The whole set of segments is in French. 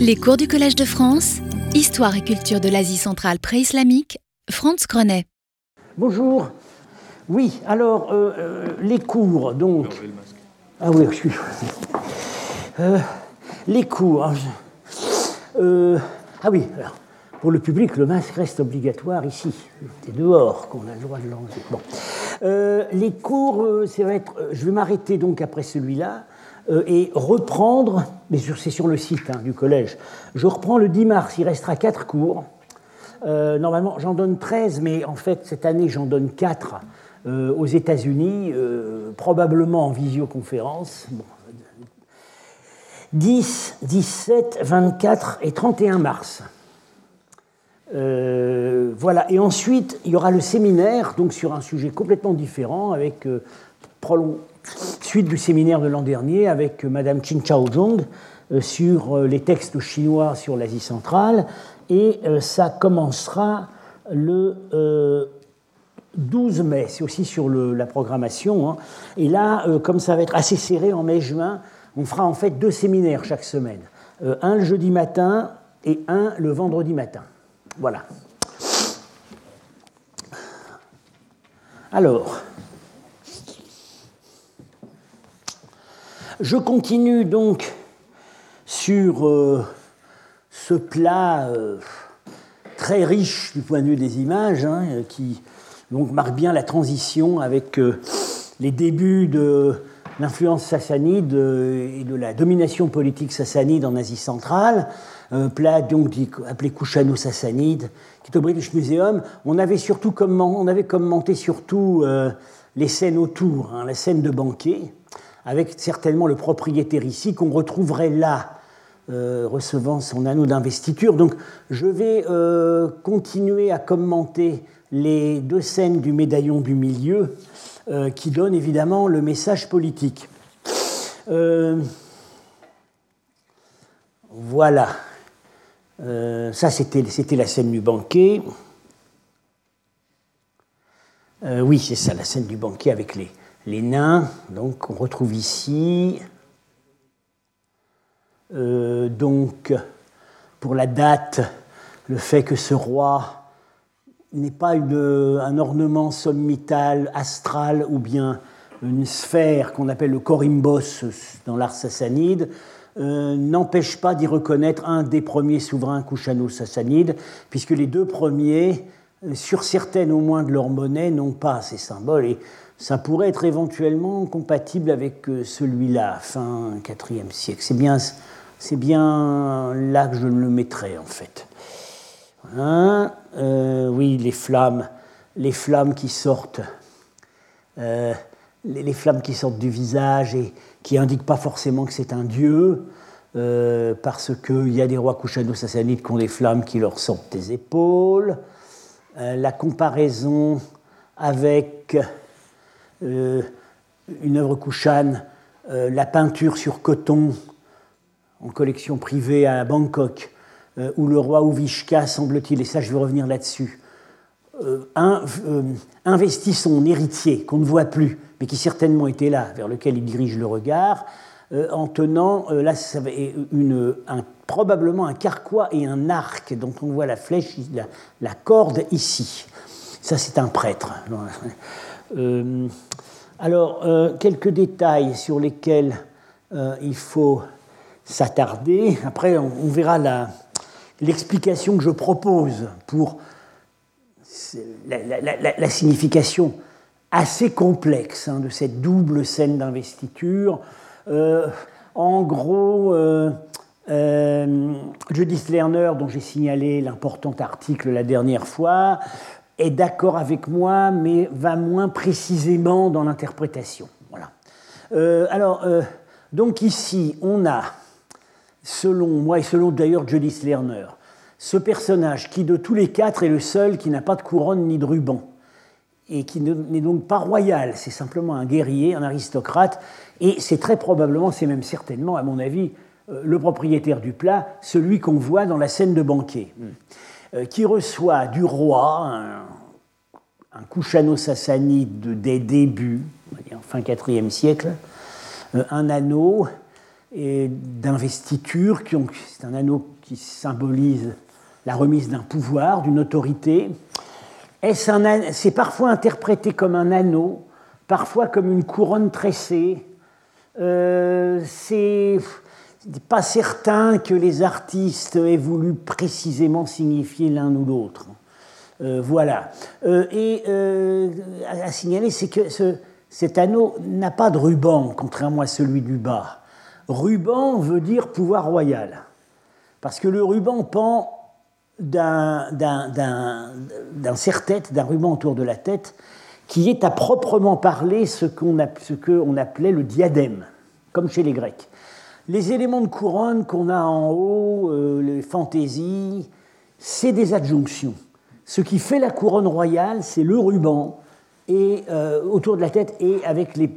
Les cours du Collège de France, Histoire et culture de l'Asie centrale pré-islamique, Franz Grenet. Bonjour. Oui, alors, euh, euh, les cours, donc. Ah oui, je suis. Euh, les cours. Hein, euh, ah oui, alors, pour le public, le masque reste obligatoire ici. C'est dehors qu'on a le droit de l'enlever. Les cours, ça va être, je vais m'arrêter donc après celui-là et reprendre, mais c'est sur le site hein, du collège, je reprends le 10 mars, il restera quatre cours. Euh, normalement, j'en donne 13, mais en fait, cette année, j'en donne 4 euh, aux États-Unis, euh, probablement en visioconférence. Bon. 10, 17, 24 et 31 mars. Euh, voilà, et ensuite, il y aura le séminaire, donc sur un sujet complètement différent, avec euh, suite du séminaire de l'an dernier, avec euh, Madame Chin Chaozhong euh, sur euh, les textes chinois sur l'Asie centrale, et ça commencera le euh, 12 mai, c'est aussi sur la programmation. hein. Et là, comme ça va être assez serré en mai-juin, on fera en fait deux séminaires chaque semaine. Un le jeudi matin et un le vendredi matin. Voilà. Alors, je continue donc sur euh, ce plat euh, très riche du point de vue des images, hein, euh, qui donc marque bien la transition avec les débuts de l'influence sassanide et de la domination politique sassanide en Asie centrale. Plat donc appelé Kushano-sassanide, qui est au British Museum. On avait surtout commenté surtout les scènes autour, hein, la scène de banquet, avec certainement le propriétaire ici qu'on retrouverait là euh, recevant son anneau d'investiture. Donc je vais euh, continuer à commenter les deux scènes du médaillon du milieu euh, qui donnent évidemment le message politique. Voilà. Ça, c'était la scène du banquet. Oui, c'est ça, la scène du banquet avec les, les nains. Donc, on retrouve ici. Euh, donc, pour la date, le fait que ce roi n'est pas un ornement sommital, astral ou bien une sphère qu'on appelle le korimbos dans l'art sassanide, euh, n'empêche pas d'y reconnaître un des premiers souverains kushano-sassanides, puisque les deux premiers, euh, sur certaines au moins de leurs monnaies, n'ont pas ces symboles. Ça pourrait être éventuellement compatible avec euh, celui-là, fin IVe siècle. C'est bien, là que je le mettrais, en fait. Hein, euh, oui, les flammes, les flammes qui sortent, euh, les, flammes qui sortent du visage et qui indiquent pas forcément que c'est un dieu, parce qu'il y a des rois kushano-sassanides qui ont des flammes qui leur sortent des épaules. La comparaison avec une œuvre kushane, euh, la peinture sur coton en collection privée à Bangkok, euh, où le roi Uvishka, semble-t-il, et ça je vais revenir là-dessus, euh, in- euh, investit son héritier, qu'on ne voit plus, mais qui certainement était là, vers lequel il dirige le regard, euh, en tenant, euh, là, probablement un carquois et un arc, dont on voit la flèche, la corde ici. Ça, c'est un prêtre. Euh, alors, euh, quelques détails sur lesquels euh, il faut s'attarder. Après, on, verra l'explication que je propose pour la, signification assez complexe hein, de cette double scène d'investiture. En gros, Judith Lerner, dont j'ai signalé l'important article la dernière fois, est d'accord avec moi, mais va moins précisément dans l'interprétation. Voilà. Euh, alors, euh, donc ici, on a, selon moi et selon d'ailleurs Judith Lerner, ce personnage qui de tous les quatre est le seul qui n'a pas de couronne ni de ruban et qui ne- n'est donc pas royal, c'est simplement un guerrier, un aristocrate, et c'est très probablement, c'est même certainement, à mon avis, euh, le propriétaire du plat, celui qu'on voit dans la scène de banquet, euh, qui reçoit du roi un, un Kushano-Sassanide de- des débuts, on fin IVe siècle, euh, un anneau d'investiture. C'est un anneau qui symbolise la remise d'un pouvoir, d'une autorité. C'est parfois interprété comme un anneau, parfois comme une couronne tressée. Euh, c'est pas certain que les artistes aient voulu précisément signifier l'un ou l'autre. Euh, voilà. Euh, et euh, à, signaler, c'est que cet anneau n'a pas de ruban, contrairement à celui du bas. Ruban veut dire pouvoir royal. Parce que le ruban pend d'un serre-tête, d'un ruban autour de la tête, qui est à proprement parler ce qu'on appelait le diadème, comme chez les Grecs. Les éléments de couronne qu'on a en haut, les fantaisies, c'est des adjonctions. Ce qui fait la couronne royale, c'est le ruban et, euh, autour de la tête et avec les,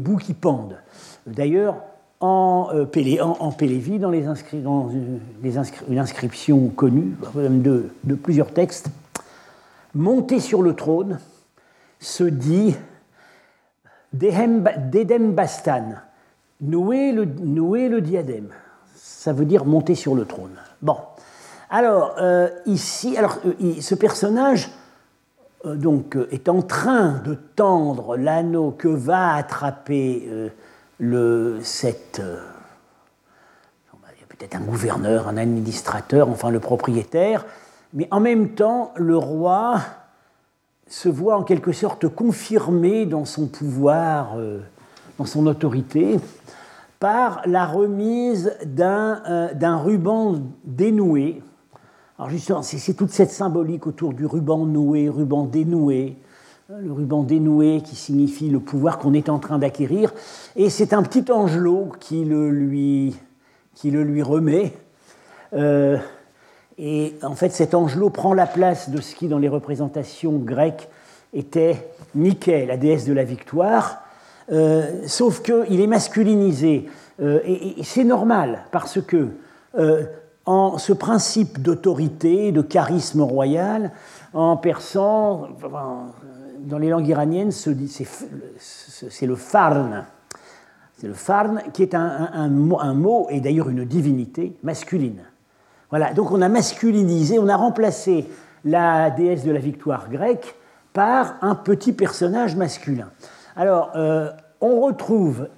bouts qui pendent. D'ailleurs, en, euh, en, Pélévie, dans, les une inscription connue, de, de plusieurs textes, monter sur le trône se dit Dedem Bastan, nouer le, diadème. Ça veut dire monter sur le trône. Bon, alors, euh, ici, alors, euh, ce personnage euh, donc, est en train de tendre l'anneau que va attraper le, cette. il y a peut-être un gouverneur, un administrateur, enfin le propriétaire, mais en même temps, le roi se voit en quelque sorte confirmé dans son pouvoir, dans son autorité, par la remise d'un ruban dénoué. Alors justement, c'est toute cette symbolique autour du ruban noué, ruban dénoué, hein, le ruban dénoué qui signifie le pouvoir qu'on est en train d'acquérir, et c'est un petit angelot qui le lui, qui le lui remet. Euh, et en fait, cet angelot prend la place de ce qui, dans les représentations grecques, était Nike, la déesse de la victoire, euh, sauf qu'il est masculinisé. Euh, et, c'est normal, parce que en ce principe d'autorité, de charisme royal, en persan, dans les langues iraniennes, c'est le farn. C'est le farn qui est un, mot, et d'ailleurs une divinité masculine. Voilà, donc on a masculinisé, on a remplacé la déesse de la victoire grecque par un petit personnage masculin. Alors, euh, on retrouve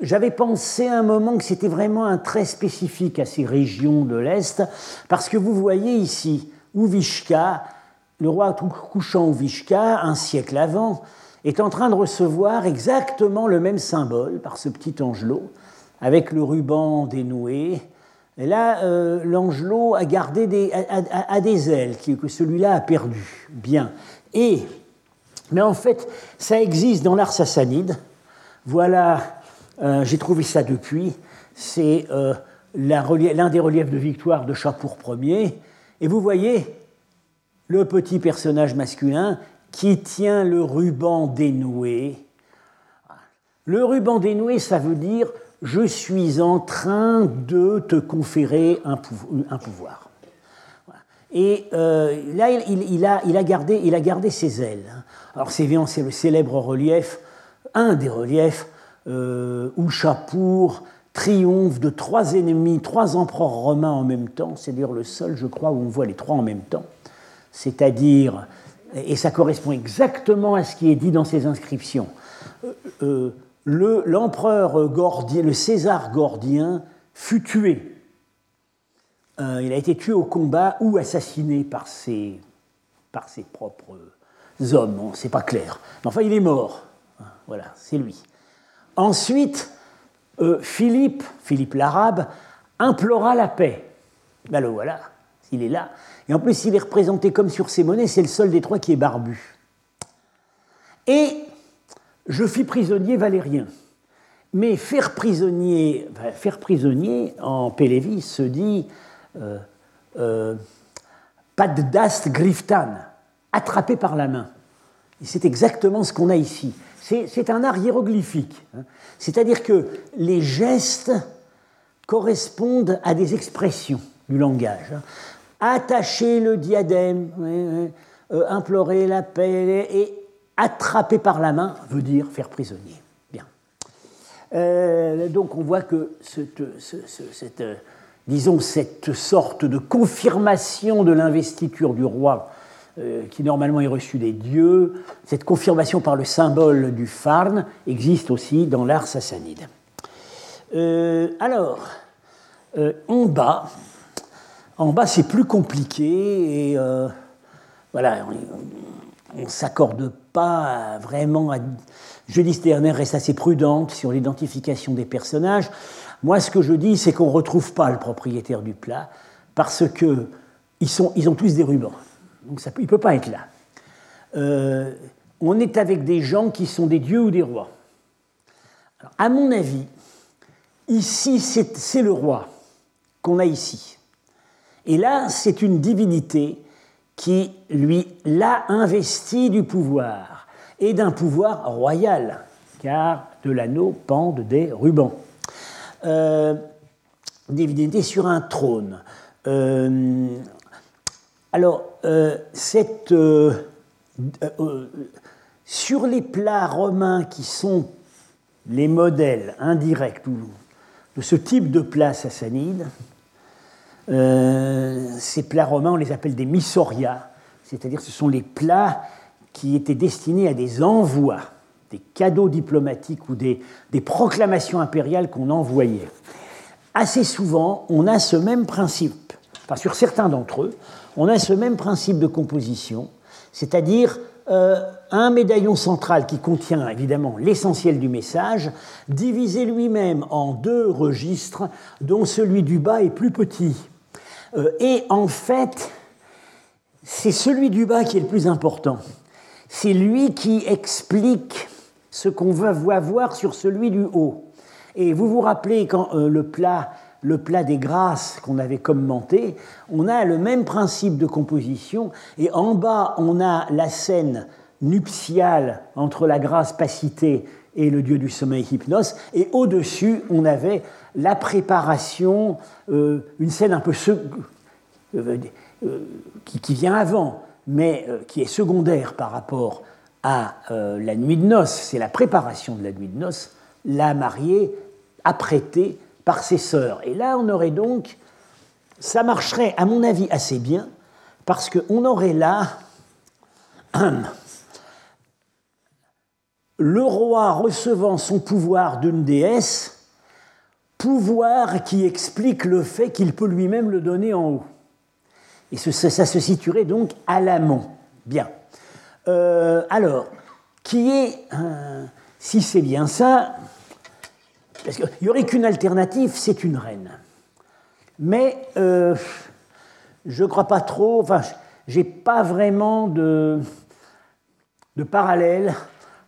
j'avais pensé un moment que c'était vraiment un trait spécifique à ces régions de l'Est, parce que vous voyez ici, Uvishka, le roi couchant Uvishka, un siècle avant, est en train de recevoir exactement le même symbole par ce petit angelot, avec le ruban dénoué. Et là, euh, l'angelot a gardé des, a, des ailes que celui-là a perdu. Bien. Et, mais en fait, ça existe dans l'art sassanide. Voilà euh, j'ai trouvé ça depuis. C'est euh, l'un des reliefs de victoire de Chapour Ier. Et vous voyez le petit personnage masculin qui tient le ruban dénoué. Le ruban dénoué, ça veut dire je suis en train de te conférer un, pouvoir. Et euh, là, il, a, gardé, ses ailes. Alors c'est le célèbre relief, un des reliefs euh, où Chapour triomphe de trois ennemis, trois empereurs romains en même temps, c'est d'ailleurs le seul, je crois, où on voit les trois en même temps, c'est-à-dire, et ça correspond exactement à ce qui est dit dans ces inscriptions, euh, euh, l'empereur Gordien, le César Gordien, fut tué. Il a été tué au combat ou assassiné par ses, par ses propres hommes, c'est pas clair. Mais enfin, il est mort. Voilà, c'est lui. Ensuite, euh, Philippe, Philippe l'Arabe, implora la paix. Ben le voilà, il est là. Et en plus, il est représenté comme sur ses monnaies, c'est le seul des trois qui est barbu. Et je fis prisonnier Valérien. Mais faire prisonnier, faire prisonnier en Pélévis se dit euh, euh, Paddast Griftan, attrapé par la main. Et c'est exactement ce qu'on a ici c'est un art hiéroglyphique. Hein. C'est-à-dire que les gestes correspondent à des expressions du langage. Hein. Attacher le diadème, euh, implorer la paix et attraper par la main veut dire faire prisonnier. Bien. donc on voit que cette, disons, cette sorte de confirmation de l'investiture du roi qui normalement est reçue des dieux, cette confirmation par le symbole du Farn existe aussi dans l'art sassanide. alors, en bas, en bas, c'est plus compliqué et euh, voilà, on ne s'accorde pas vraiment à. Julie Sterner reste assez prudente sur l'identification des personnages. Moi, ce que je dis, c'est qu'on ne retrouve pas le propriétaire du plat parce qu'ils ils ont tous des rubans. Donc il ne peut pas être là. Euh, on est avec des gens qui sont des dieux ou des rois. Alors, à mon avis, ici, c'est le roi qu'on a ici. Et là, c'est une divinité qui lui l'a investi du pouvoir, et d'un pouvoir royal, car de l'anneau pendent des rubans. Euh, sur un trône. Euh, alors, euh, sur les plats romains qui sont les modèles indirects de ce type de plats sassanides, ces plats romains, on les appelle des missoria, c'est-à-dire ce sont les plats qui étaient destinés à des envois, des cadeaux diplomatiques ou des, proclamations impériales qu'on envoyait. Assez souvent, on a ce même principe, enfin sur certains d'entre eux, on a ce même principe de composition, c'est-à-dire euh, un médaillon central qui contient évidemment l'essentiel du message, divisé lui-même en deux registres, dont celui du bas est plus petit. Euh, et en fait, c'est celui du bas qui est le plus important. C'est lui qui explique ce qu'on va voir sur celui du haut. Et vous vous rappelez euh, le plat le plat des grâces qu'on avait commenté, on a le même principe de composition, et en bas, on a la scène nuptiale entre la grâce pacité et le dieu du sommeil Hypnos, et au-dessus, on avait la préparation, euh, une scène un peu euh, qui, vient avant, mais qui est secondaire par rapport à la nuit de noces, c'est la préparation de la nuit de noces, la mariée apprêtée par ses sœurs. Et là, on aurait donc, ça marcherait à mon avis assez bien, parce qu'on aurait là le roi recevant son pouvoir d'une déesse, pouvoir qui explique le fait qu'il peut lui-même le donner en haut. Et ça, se situerait donc à l'amont. Bien. Euh, alors, qui est, euh, si c'est bien ça, parce qu'il n'y aurait qu'une alternative, c'est une reine. Mais euh, je ne crois pas trop, enfin, j'ai pas vraiment de, parallèle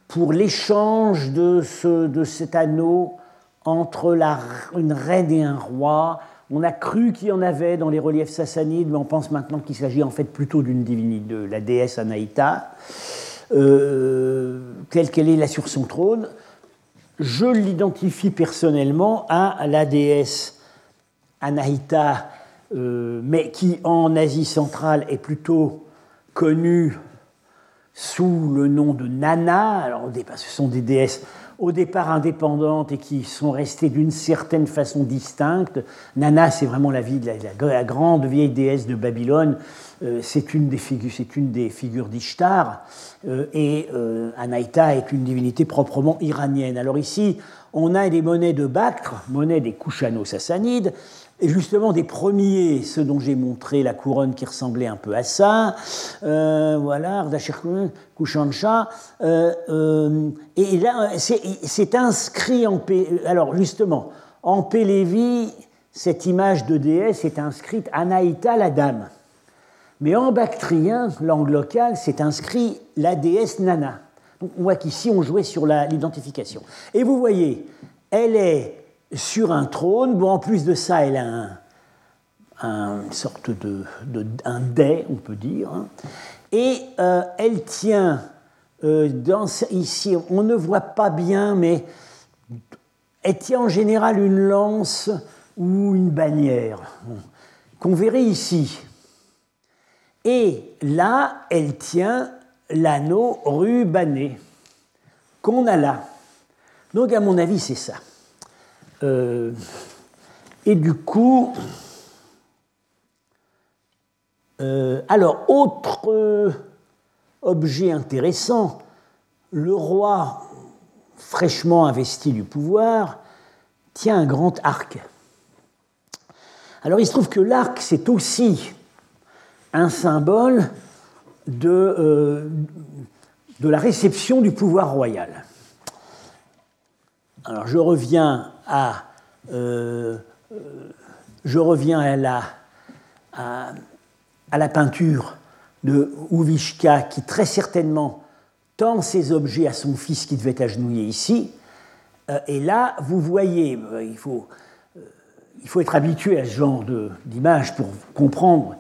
pour l'échange de, ce, de cet anneau entre une reine et un roi. On a cru qu'il y en avait dans les reliefs sassanides, mais on pense maintenant qu'il s'agit en fait plutôt d'une divinité, de la déesse Anaïta, euh, telle qu'elle est là sur son trône. Je l'identifie personnellement à la déesse Anaïta, euh, mais qui en Asie centrale est plutôt connue sous le nom de Nana. Alors, ce sont des déesses au départ indépendantes et qui sont restées d'une certaine façon distinctes. Nana, c'est vraiment la, vie de la, grande vieille déesse de Babylone. Euh, c'est une des figures, c'est une des figures d'Ishtar. Euh, et euh, Anaïta est une divinité proprement iranienne. Alors ici, on a des monnaies de Bactre, monnaie des Kushano-Sassanides, et justement des premiers, ceux dont j'ai montré la couronne qui ressemblait un peu à ça, euh, voilà, Ardashir Kushancha, euh, euh, et là, c'est inscrit en... Alors justement, en Pélévi, cette image de déesse est inscrite Anaïta la dame. Mais en bactrien, langue locale, c'est inscrit la déesse Nana. Donc on voit qu'ici, on jouait sur l'identification. Et vous voyez, elle est sur un trône. Bon, en plus de ça, elle a un, une sorte de, un dais, on peut dire. Hein. Et euh, elle tient, euh, ici, on ne voit pas bien, mais elle tient en général une lance ou une bannière, qu'on verrait ici. Et là, elle tient l'anneau rubané, qu'on a là. Donc, à mon avis, c'est ça. Et du coup, alors, autre objet intéressant, le roi fraîchement investi du pouvoir tient un grand arc. Alors il se trouve que l'arc, c'est aussi un symbole de, euh, de la réception du pouvoir royal. Alors je reviens à, euh, je reviens à la, à, la peinture de Uvichka qui très certainement tend ses objets à son fils qui devait agenouiller ici. Euh, et là, vous voyez, il faut, il faut être habitué à ce genre d'image pour comprendre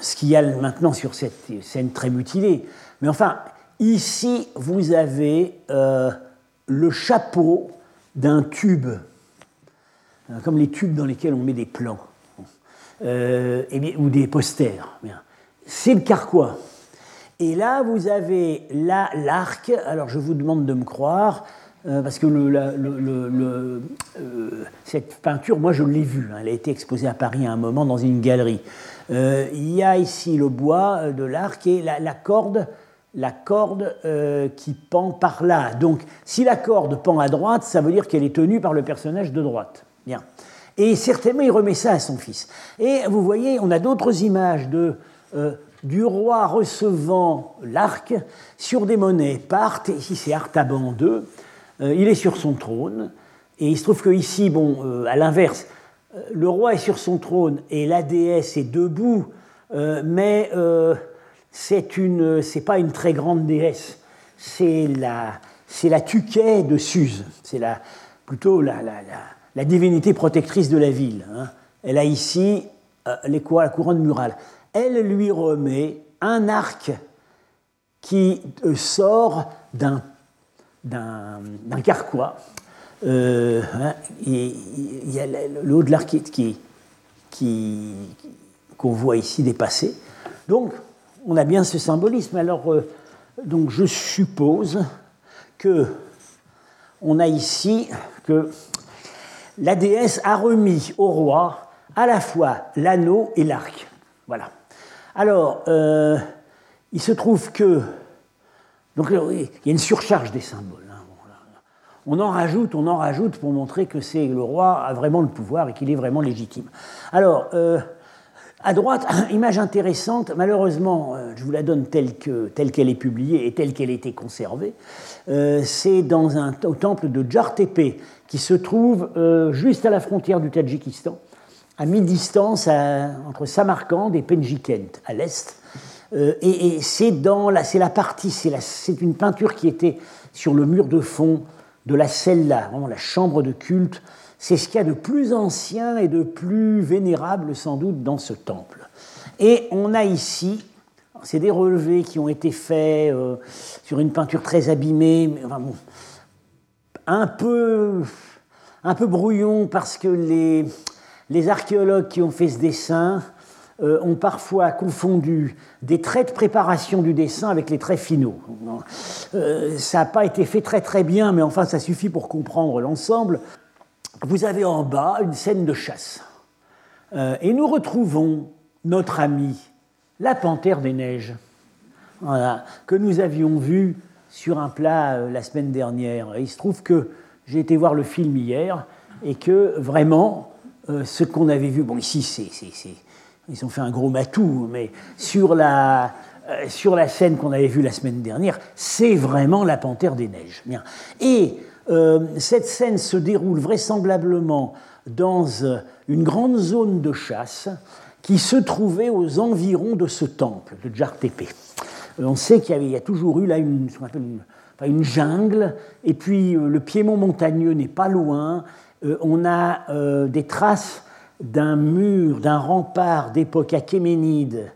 ce qu'il y a maintenant sur cette scène très mutilée. Mais enfin, ici, vous avez euh, le chapeau d'un tube, euh, comme les tubes dans lesquels on met des plans euh, ou des posters. C'est le carquois. Et là, vous avez l'arc. Alors, je vous demande de me croire. parce que cette peinture, moi je l'ai vue, hein. elle a été exposée à Paris à un moment dans une galerie. Euh, il y a ici le bois euh, de l'arc et la, corde, la corde euh, qui pend par là. Donc, si la corde pend à droite, ça veut dire qu'elle est tenue par le personnage de droite. Et certainement, il remet ça à son fils. Et vous voyez, on a d'autres images de, du roi recevant l'arc sur des monnaies. Part, ici c'est Artaban II, il est sur son trône. Et il se trouve que ici, bon, à l'inverse, le roi est sur son trône et la déesse est debout, euh, mais euh, c'est une, c'est pas une très grande déesse. C'est la, c'est la Tuquet de Suse. C'est la, plutôt la, divinité protectrice de la ville. Hein. Elle a ici euh, les, la couronne murale. Elle lui remet un arc qui sort d'un, carquois euh, hein, il y a le haut de l'arc qui, qui, qu'on voit ici dépasser. Donc, on a bien ce symbolisme. Alors, euh, donc je suppose que on a ici que la déesse a remis au roi à la fois l'anneau et l'arc. Voilà. Alors, euh, il se trouve que donc il y a une surcharge des symboles on en rajoute, on en rajoute pour montrer que c'est le roi a vraiment le pouvoir et qu'il est vraiment légitime. Alors, euh, à droite, image intéressante, malheureusement, euh, je vous la donne telle qu'elle est publiée et telle qu'elle été conservée. Euh, c'est dans un, au temple de Djartepe, qui se trouve juste à la frontière du Tadjikistan, à mi-distance entre Samarkand et Penjikent, à l'est. et, c'est dans la, la partie, c'est une peinture qui était sur le mur de fond de la cella, vraiment la chambre de culte, c'est ce qu'il y a de plus ancien et de plus vénérable sans doute dans ce temple. Et on a ici, c'est des relevés qui ont été faits euh, sur une peinture très abîmée, mais un peu, un peu brouillon parce que les, les archéologues qui ont fait ce dessin euh, ont parfois confondu des traits de préparation du dessin avec les traits finaux. Euh, ça n'a pas été fait très très bien, mais enfin ça suffit pour comprendre l'ensemble. Vous avez en bas une scène de chasse. Euh, et nous retrouvons notre ami, la panthère des neiges, que nous avions vu sur un plat la semaine dernière. il se trouve que j'ai été voir le film hier et que vraiment, ce qu'on avait vu, bon ici c'est ils ont fait un gros matou, mais sur la, euh, sur la scène qu'on avait vue la semaine dernière, c'est vraiment la panthère des neiges. Bien. Et euh, cette scène se déroule vraisemblablement dans euh, une grande zone de chasse qui se trouvait aux environs de ce temple de Djartepe. On sait qu'il y, a toujours eu là une, une, jungle, et puis le piémont montagneux n'est pas loin. on a des traces d'un mur, d'un rempart d'époque achéménide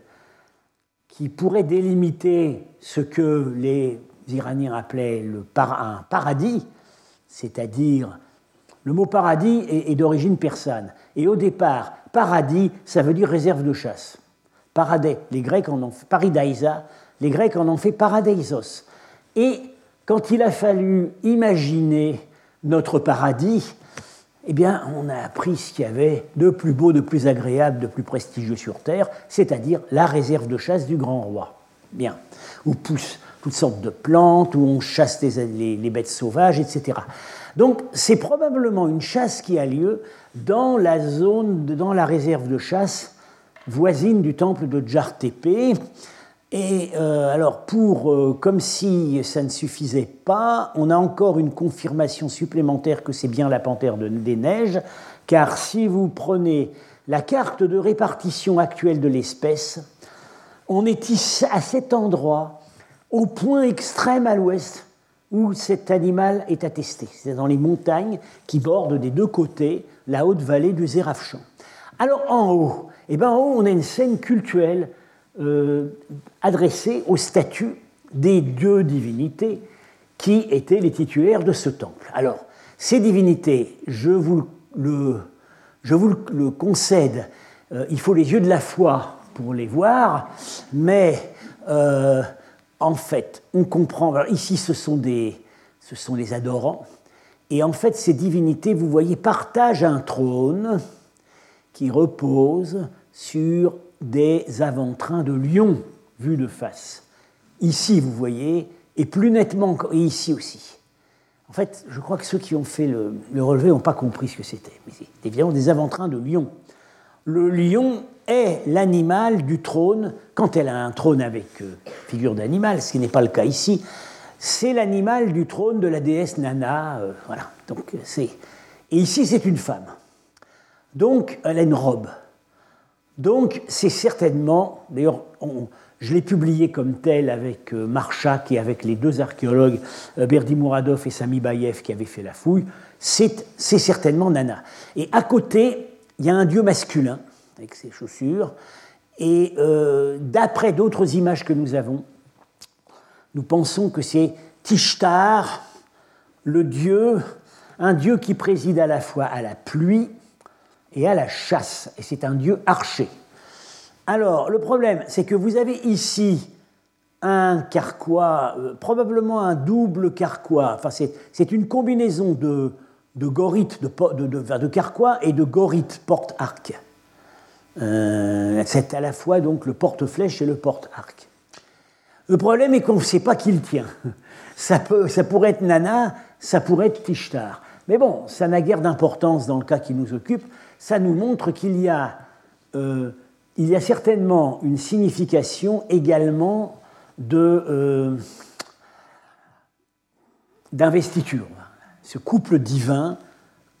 qui pourrait délimiter ce que les Iraniens appelaient le un paradis, c'est-à-dire le mot paradis est, d'origine persane. Et au départ, paradis, ça veut dire réserve de chasse. Paradais, les Grecs en ont fait paridaisa, les Grecs en ont fait paradeisos. Et quand il a fallu imaginer notre paradis, eh bien, on a appris ce qu'il y avait de plus beau, de plus agréable, de plus prestigieux sur Terre, c'est-à-dire la réserve de chasse du grand roi. Bien, où poussent toutes sortes de plantes, où on chasse les, les bêtes sauvages, etc. Donc, c'est probablement une chasse qui a lieu dans la zone, dans la réserve de chasse voisine du temple de Djartepe. Et euh, alors, pour, euh, comme si ça ne suffisait pas, on a encore une confirmation supplémentaire que c'est bien la panthère des neiges, car si vous prenez la carte de répartition actuelle de l'espèce, on est à cet endroit, au point extrême à l'ouest, où cet animal est attesté. C'est dans les montagnes qui bordent des deux côtés la haute vallée du Zérafchan. Alors en haut, eh ben, en haut, on a une scène cultuelle euh, adressée au statut des dieux divinités qui étaient les titulaires de ce temple. Alors, ces divinités, je vous le, je vous le concède, euh, il faut les yeux de la foi pour les voir, mais euh, en fait, on comprend. ici, ce sont, des, ce sont les adorants, et en fait, ces divinités, vous voyez, partagent un trône qui repose sur des avant-trains de lion vus de face. Ici, vous voyez, et plus nettement, et ici aussi. En fait, je crois que ceux qui ont fait le, relevé n'ont pas compris ce que c'était. Mais c'est évidemment des avant-trains de lion. Le lion est l'animal du trône, quand elle a un trône avec euh, figure d'animal, ce qui n'est pas le cas ici, c'est l'animal du trône de la déesse Nana. Euh, voilà. Donc, c'est... Et ici, c'est une femme. Donc, elle a une robe. Donc, c'est certainement, d'ailleurs, je l'ai publié comme tel avec euh, Marchak et avec les deux archéologues, euh, Mouradov et Sami Bayev, qui avaient fait la fouille, c'est certainement Nana. Et à côté, il y a un dieu masculin, avec ses chaussures, et euh, d'après d'autres images que nous avons, nous pensons que c'est Tishtar, le dieu, un dieu qui préside à la fois à la pluie et à la chasse, et c'est un dieu archer. Alors, le problème, c'est que vous avez ici un carquois, euh, probablement un double carquois, enfin c'est une combinaison de, de de, carquois et de gorites porte-arc. Euh, c'est à la fois donc le porte-flèche et le porte-arc. Le problème est qu'on ne sait pas qui le tient. Ça, peut, ça pourrait être Nana, ça pourrait être Tishtar. Mais bon, ça n'a guère d'importance dans le cas qui nous occupe. Ça nous montre qu'il y a, euh, y a certainement une signification également de, euh, d'investiture. Ce couple divin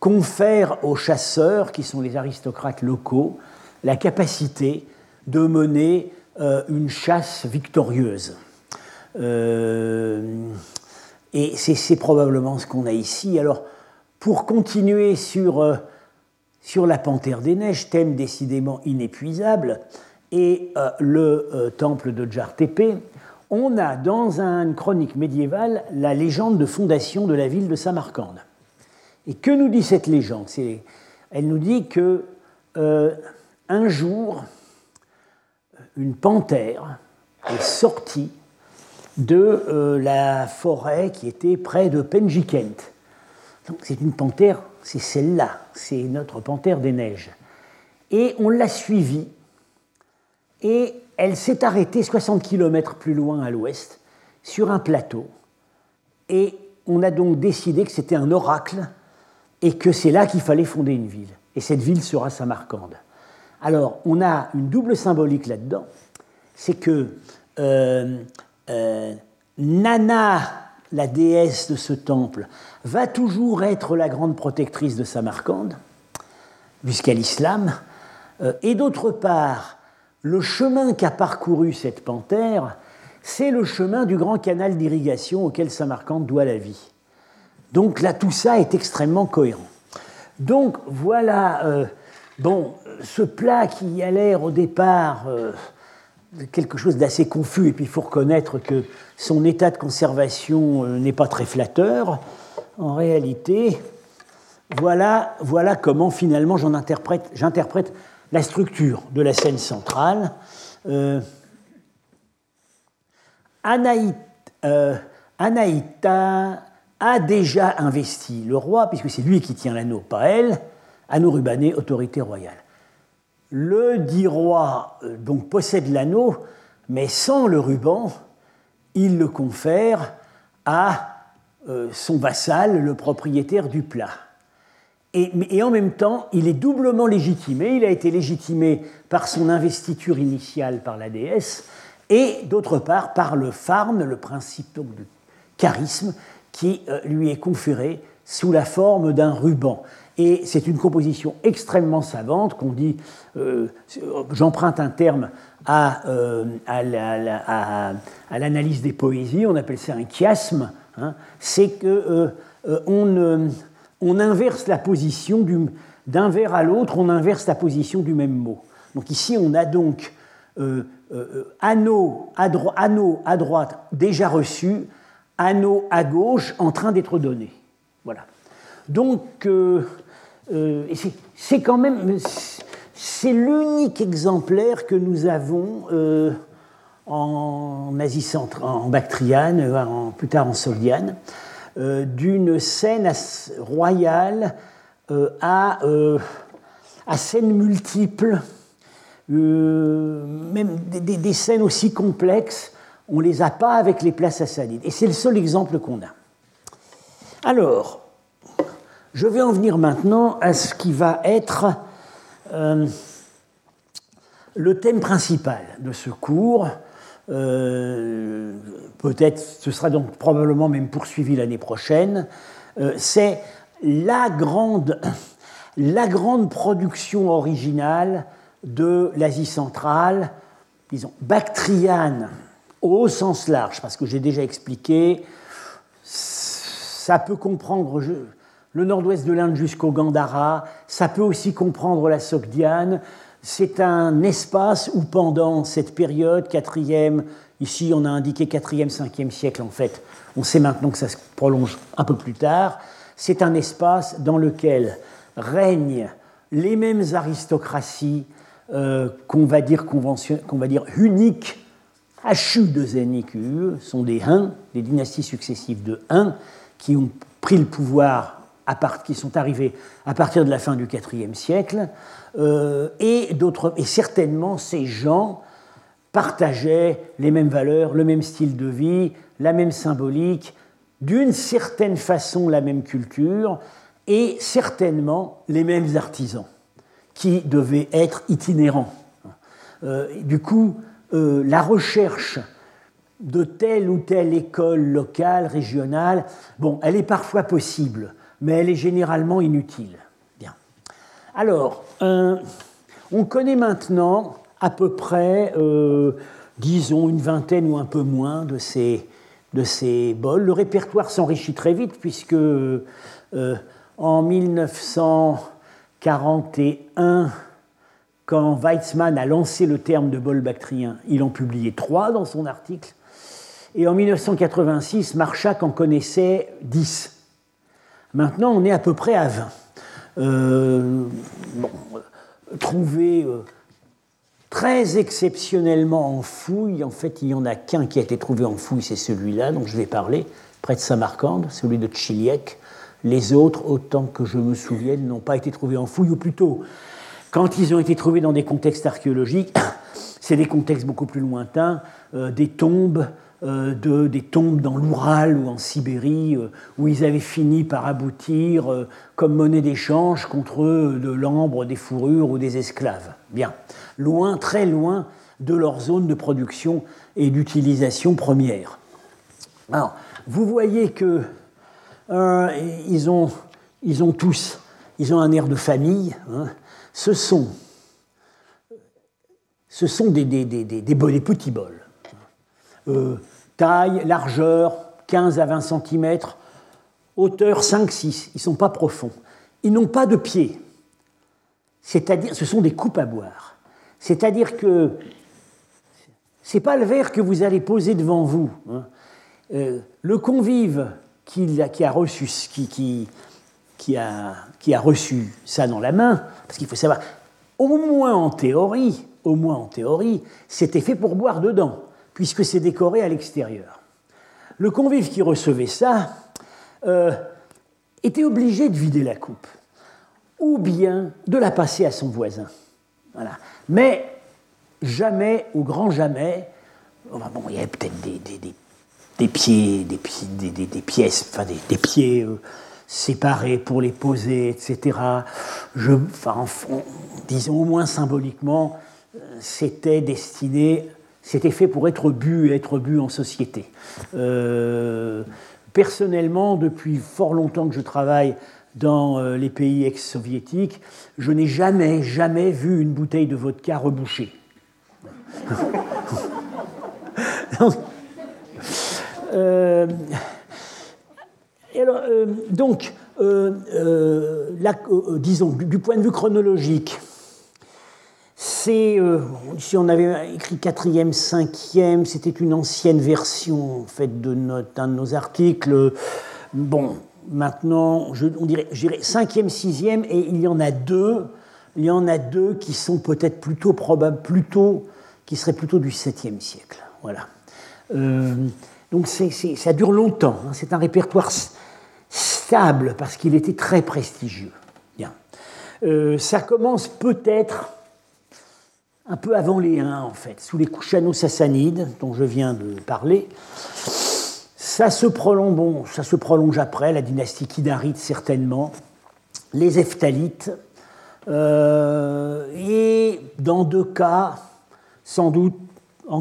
confère aux chasseurs, qui sont les aristocrates locaux, la capacité de mener euh, une chasse victorieuse. et c'est probablement ce qu'on a ici. Alors, pour continuer sur, euh, sur la panthère des neiges, thème décidément inépuisable, et euh, le euh, temple de Djartepe, on a dans une chronique médiévale la légende de fondation de la ville de Samarcande. Et que nous dit cette légende? Elle nous dit que un jour, une panthère est sortie de la forêt qui était près de Penjikent c'est une panthère, c'est celle-là, c'est notre panthère des neiges. Et on l'a suivie, et elle s'est arrêtée 60 km plus loin à l'ouest, sur un plateau. Et on a donc décidé que c'était un oracle, et que c'est là qu'il fallait fonder une ville. Et cette ville sera Samarcande. Alors, on a une double symbolique là-dedans, c'est que euh, euh, Nana la déesse de ce temple, va toujours être la grande protectrice de Samarcande, jusqu'à l'islam, euh, et d'autre part, le chemin qu'a parcouru cette panthère, c'est le chemin du grand canal d'irrigation auquel Samarcande doit la vie. Donc là, tout ça est extrêmement cohérent. Donc voilà, bon, ce plat qui a l'air au départ euh, quelque chose d'assez confus, et puis il faut reconnaître que son état de conservation euh, n'est pas très flatteur. En réalité, voilà, comment finalement j'interprète la structure de la scène centrale. Euh, Anaïta, a déjà investi le roi, puisque c'est lui qui tient l'anneau, pas elle, anneau rubané, autorité royale. Le dit roi euh, donc possède l'anneau, mais sans le ruban, il le confère à euh, son vassal, le propriétaire du plat. Et, en même temps, il est doublement légitimé. Il a été légitimé par son investiture initiale par la déesse, et d'autre part par le farm, le principe de charisme, qui euh, lui est conféré sous la forme d'un ruban. Et c'est une composition extrêmement savante qu'on dit, euh, j'emprunte un terme à, euh, à, l'analyse des poésies, on appelle ça un chiasme, hein. c'est qu'on on, on, inverse la position d'un vers à l'autre, on inverse la position du même mot. Donc ici, on a donc anneau, à anneau à droite déjà reçu, anneau à gauche en train d'être donné. Voilà. Donc, euh, euh, c'est quand même, c'est l'unique exemplaire que nous avons euh, en Asie centrale, en Bactriane, en, plus tard en Soldiane, d'une scène royale à, à scènes multiples, même des, scènes aussi complexes on ne les a pas avec les places sassanides. Et c'est le seul exemple qu'on a. Alors, je vais en venir maintenant à ce qui va être euh, le thème principal de ce cours. Euh, peut-être ce sera donc probablement même poursuivi l'année prochaine. Euh, c'est la grande, la grande production originale de l'Asie centrale, disons bactriane au sens large, parce que j'ai déjà expliqué, ça peut comprendre le nord-ouest de l'Inde jusqu'au Gandhara, ça peut aussi comprendre la Sogdiane. C'est un espace où pendant cette période, 4e, ici on a indiqué 4e, 5e siècle en fait, on sait maintenant que ça se prolonge un peu plus tard, c'est un espace dans lequel règnent les mêmes aristocraties euh, qu'on va dire, qu'on va dire uniques Achu de sont des Huns, des dynasties successives de Huns, qui ont pris le pouvoir, qui sont arrivés à partir de la fin du IVe siècle, euh, et, et certainement ces gens partageaient les mêmes valeurs, le même style de vie, la même symbolique, d'une certaine façon la même culture, et certainement les mêmes artisans, qui devaient être itinérants. Euh, du coup, euh, la recherche de telle ou telle école locale, régionale, bon, elle est parfois possible, mais elle est généralement inutile. Bien. Alors, on connaît maintenant à peu près, euh, disons, une vingtaine ou un peu moins de ces, de ces bols. Le répertoire s'enrichit très vite puisque euh, en 1941, quand Weizmann a lancé le terme de bol bactrien, il en publiait trois dans son article. Et en 1986, Marchak en connaissait 10. Maintenant, on est à peu près à 20. Euh, trouvé euh, très exceptionnellement en fouille, en fait, il n'y en a qu'un qui a été trouvé en fouille, c'est celui-là dont je vais parler, près de Samarcande, celui de Tchiliek. Les autres, autant que je me souvienne, n'ont pas été trouvés en fouille, ou plutôt, quand ils ont été trouvés dans des contextes archéologiques, c'est des contextes beaucoup plus lointains, euh, des tombes, euh, de, des tombes dans l'Oural ou en Sibérie, euh, où ils avaient fini par aboutir comme monnaie d'échange contre de l'ambre, des fourrures ou des esclaves. Bien, loin, très loin de leur zone de production et d'utilisation première. Alors, vous voyez que ils, ont, ils ont tous, ils ont un air de famille. Hein, ce sont, ce sont des, des, des, des petits bols. Euh, taille, largeur, 15 à 20 cm, hauteur 5-6, ils ne sont pas profonds. Ils n'ont pas de pieds, c'est-à-dire ce sont des coupes à boire. C'est-à-dire que ce n'est pas le verre que vous allez poser devant vous. Hein. Euh, le convive qui, a reçu, qui a reçu ça dans la main, parce qu'il faut savoir, au moins en théorie, au moins en théorie, c'était fait pour boire dedans, puisque c'est décoré à l'extérieur. Le convive qui recevait ça était obligé de vider la coupe, ou bien de la passer à son voisin. Voilà. Mais jamais, au grand jamais, bon, il y avait peut-être des, des, pieds, des, des, pièces, enfin des, pieds euh, séparés pour les poser, etc. Je, enfin, disons au moins symboliquement, euh, c'était destiné, c'était fait pour être bu et être bu en société. Euh, personnellement, depuis fort longtemps que je travaille dans les pays ex-soviétiques, je n'ai jamais, jamais vu une bouteille de vodka rebouchée. Euh, euh, donc, euh, disons, du, point de vue chronologique, c'est, si on avait écrit 4e, 5e, c'était une ancienne version en fait, de d'un de nos articles. Bon, maintenant, je, on dirait, je dirais 5e, 6e, et il y en a deux. Il y en a deux qui sont peut-être plutôt probables, plutôt qui serait plutôt du 7e siècle. Voilà. Euh, donc ça dure longtemps. Hein. C'est un répertoire stable parce qu'il était très prestigieux. Bien. Euh, ça commence peut-être un peu avant les Huns, en fait, sous les Kouchano-Sassanides, dont je viens de parler. Ça se, prolonge, bon, ça se prolonge après, la dynastie Kidarite certainement, les Eftalites, euh, et dans deux cas, sans doute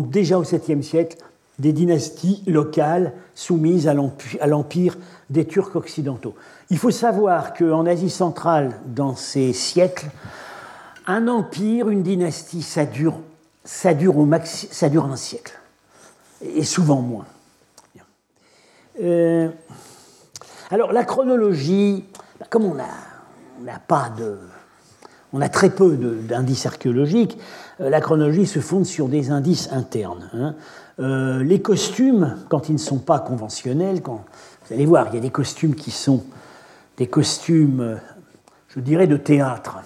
déjà au 7e siècle, des dynasties locales soumises à l'empire des Turcs occidentaux. Il faut savoir qu'en Asie centrale, dans ces siècles, un empire, une dynastie, ça dure, ça dure, un siècle, et souvent moins. Euh, alors la chronologie, bah, comme on n'a pas de, on a très peu d'indices archéologiques, euh, la chronologie se fonde sur des indices internes. Hein. Euh, les costumes, quand ils ne sont pas conventionnels, vous allez voir, il y a des costumes qui sont des costumes, je dirais, de théâtre,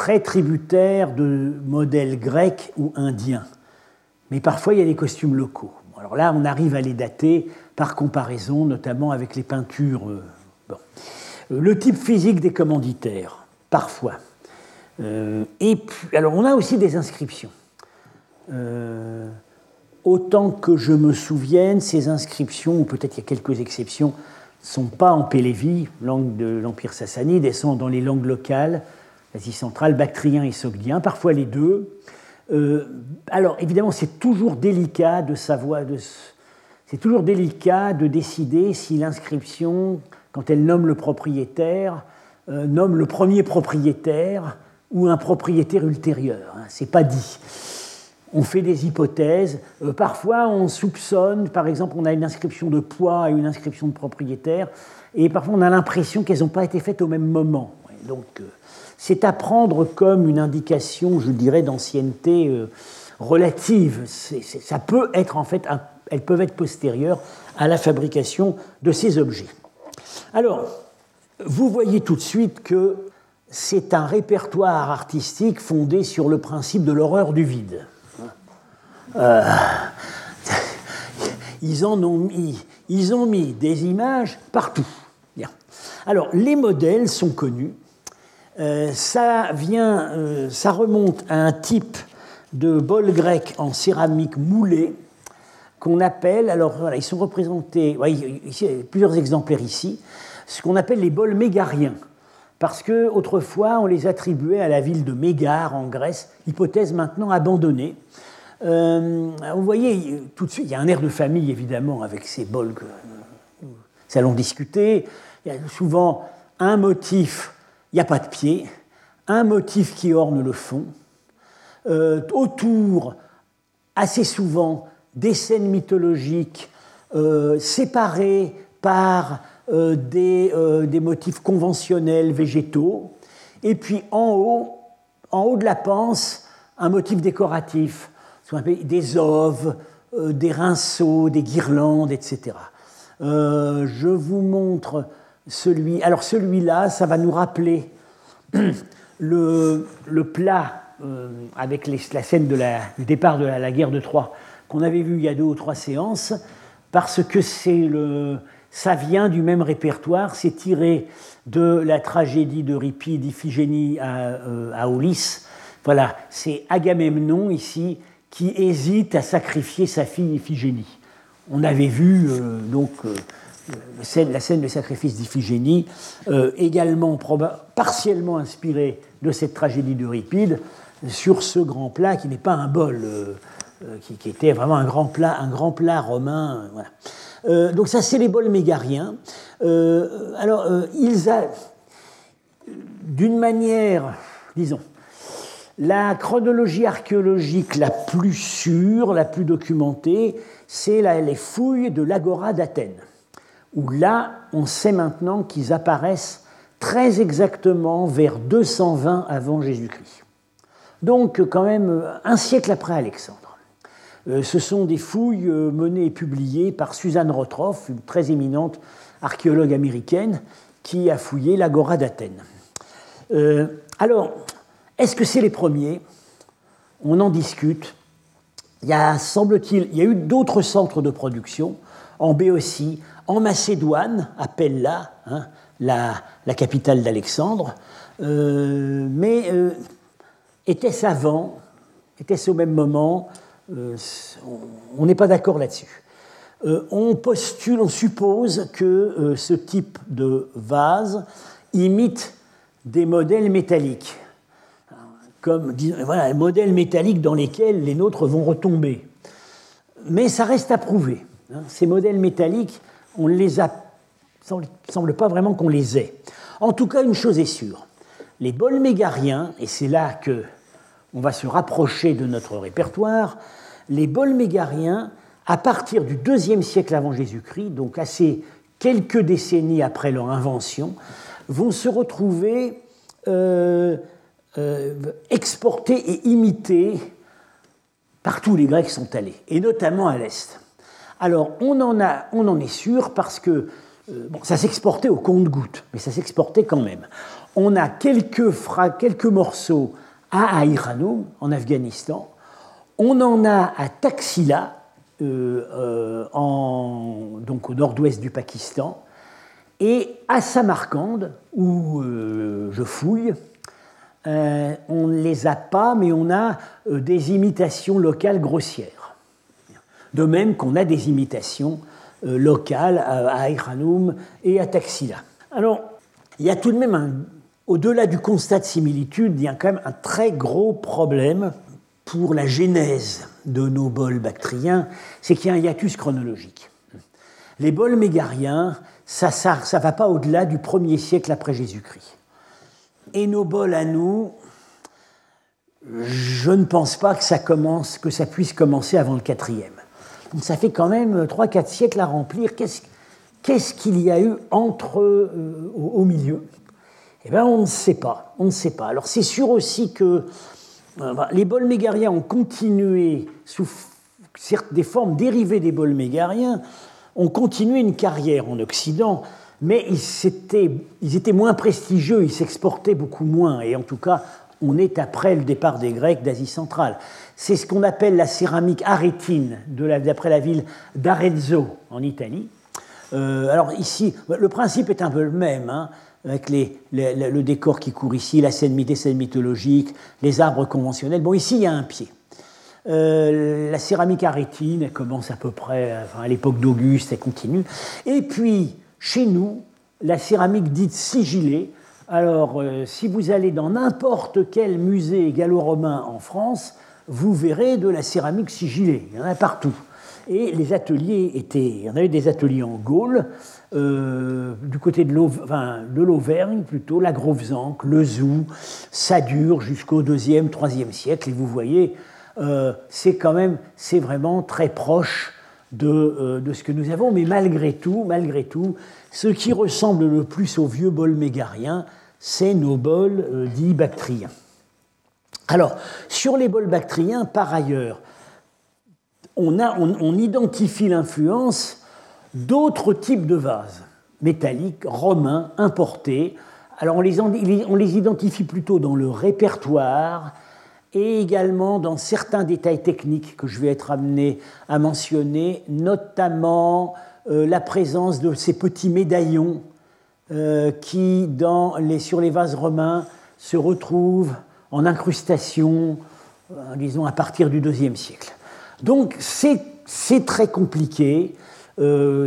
très tributaires de modèles grecs ou indiens. Mais parfois, il y a des costumes locaux. Alors là, on arrive à les dater par comparaison, notamment avec les peintures. Le type physique des commanditaires, parfois. Euh, et puis, alors on a aussi des inscriptions. Euh, autant que je me souvienne, ces inscriptions, ou peut-être il y a quelques exceptions, ne sont pas en Pélévi, langue de l'Empire sassanide, elles sont dans les langues locales, l'Asie centrale, bactrien et sogdien, parfois les deux. Euh, alors évidemment, c'est toujours délicat de savoir, c'est toujours délicat de décider si l'inscription, quand elle nomme le propriétaire, nomme le premier propriétaire ou un propriétaire ultérieur. Hein, c'est pas dit. On fait des hypothèses. Euh, parfois, on soupçonne, par exemple, on a une inscription de poids et une inscription de propriétaire, et parfois on a l'impression qu'elles n'ont pas été faites au même moment. Donc, euh, c'est à prendre comme une indication, je dirais, d'ancienneté euh, relative. ça peut être en fait, elles peuvent être postérieures à la fabrication de ces objets. Alors, vous voyez tout de suite que c'est un répertoire artistique fondé sur le principe de l'horreur du vide. Euh, ils, en ont mis, ils ont mis des images partout. Alors, les modèles sont connus. Euh, euh, ça remonte à un type de bol grec en céramique moulée qu'on appelle, alors voilà, ils sont représentés, il y a plusieurs exemplaires ici, ce qu'on appelle les bols mégariens parce que autrefois on les attribuait à la ville de Mégare en Grèce, hypothèse maintenant abandonnée. Euh, vous voyez, tout de suite, il y a un air de famille évidemment avec ces bols que nous allons discuter. Il y a souvent un motif, il n'y a pas de pied, un motif qui orne le fond. Euh, autour, assez souvent, des scènes mythologiques euh, séparées par euh, des, motifs conventionnels végétaux, et puis en haut, en haut de la panse, un motif décoratif, des oves, des rinceaux, des guirlandes, etc. je vous montre celui. Alors celui-là, ça va nous rappeler le, plat avec la scène de la, du départ de la, guerre de Troie qu'on avait vu il y a deux ou trois séances, parce que c'est le, ça vient du même répertoire, c'est tiré de la tragédie d'Euripide, Iphigénie à, à Ulysse. Voilà, c'est Agamemnon ici qui hésite à sacrifier sa fille Iphigénie. On avait vu donc la scène de sacrifice d'Iphigénie, également partiellement inspirée de cette tragédie d'Euripide, sur ce grand plat qui n'est pas un bol, euh, euh, qui, était vraiment un grand plat, romain. Euh, donc ça, c'est les bols mégariens. alors, ils a, d'une manière, disons, la chronologie archéologique la plus sûre, la plus documentée, c'est les fouilles de l'agora d'Athènes, où là, on sait maintenant qu'ils apparaissent très exactement vers 220 avant Jésus-Christ. Donc quand même un siècle après Alexandre. Euh, ce sont des fouilles euh, menées et publiées par Suzanne Rotroff, une très éminente archéologue américaine, qui a fouillé l'agora d'Athènes. Euh, alors, est-ce que c'est les premiers? On en discute. Il y a, semble-t-il, il y a eu d'autres centres de production, en Béotie, en Macédoine, à Pella, hein, la, la, capitale d'Alexandre, mais était-ce avant Était-ce au même moment euh, On n'est pas d'accord là-dessus. Euh, on postule, on suppose que euh, ce type de vase imite des modèles métalliques, comme voilà, des modèles métalliques dans lesquels les nôtres vont retomber. Mais ça reste à prouver. Hein. Ces modèles métalliques, on les a, semble, pas vraiment qu'on les ait. En tout cas, une chose est sûre, les bols mégariens, et c'est là que on va se rapprocher de notre répertoire, les bols mégariens, à partir du deuxième siècle avant Jésus-Christ, donc assez quelques décennies après leur invention, vont se retrouver euh, euh, exportés et imités partout où les Grecs sont allés, et notamment à l'Est. Alors, on en, est sûr parce que euh, ça s'exportait au compte-gouttes, mais ça s'exportait quand même. On a quelques, morceaux à Aïranoum, en Afghanistan. On en a à Taxila, euh, euh, donc au nord-ouest du Pakistan, et à Samarcande, où je fouille. on ne les a pas, mais on a des imitations locales grossières. De même qu'on a des imitations locales à Aïranoum et à Taxila. Alors, il y a tout de même au-delà du constat de similitude, il y a quand même un très gros problème pour la genèse de nos bols bactriens, c'est qu'il y a un hiatus chronologique. Les bols mégariens, ça ne va pas au-delà du 1er siècle après Jésus-Christ. Et nos bols à nous, je ne pense pas que ça, commence, que ça puisse commencer avant le 4e. Ça fait quand même 3-4 siècles à remplir. Qu'est-ce qu'il y a eu entre, euh, au, milieu? Eh bien, on ne sait pas. On ne sait pas. Alors, c'est sûr aussi que euh, les bols mégariens ont continué sous des formes dérivées des bols mégariens, ont continué une carrière en Occident, mais ils étaient, ils étaient moins prestigieux, ils s'exportaient beaucoup moins, et en tout cas, on est après le départ des Grecs d'Asie centrale. C'est ce qu'on appelle la céramique arétine, d'après la ville d'Arezzo en Italie. Euh, alors ici, le principe est un peu le même. Hein avec le décor qui court ici, la scène, scène mythologique, les arbres conventionnels. Bon, ici, il y a un pied. Euh, la céramique arétine, elle commence à peu près à l'époque d'Auguste, elle continue. Et puis, chez nous, la céramique dite sigillée. Alors, euh, si vous allez dans n'importe quel musée gallo-romain en France, vous verrez de la céramique sigillée. Il y en a partout. Et les ateliers étaient. Il y en avait des ateliers en Gaule, euh, du côté de l'Auvergne plutôt, la Grovezanque, le Zou, ça dure jusqu'au 2e, 3e siècle. Et vous voyez, euh, c'est quand même, c'est vraiment très proche de, de, ce que nous avons. Mais malgré tout, malgré tout, ce qui ressemble le plus aux vieux bols mégariens, c'est nos bols dits bactriens. Alors, sur les bols bactriens, par ailleurs, on, identifie l'influence d'autres types de vases métalliques, romains, importés. Alors on les, on les identifie plutôt dans le répertoire et également dans certains détails techniques que je vais être amené à mentionner, notamment la présence de ces petits médaillons qui, dans les, sur les vases romains, se retrouvent en incrustation, disons, à partir du IIe siècle. Donc c'est très compliqué,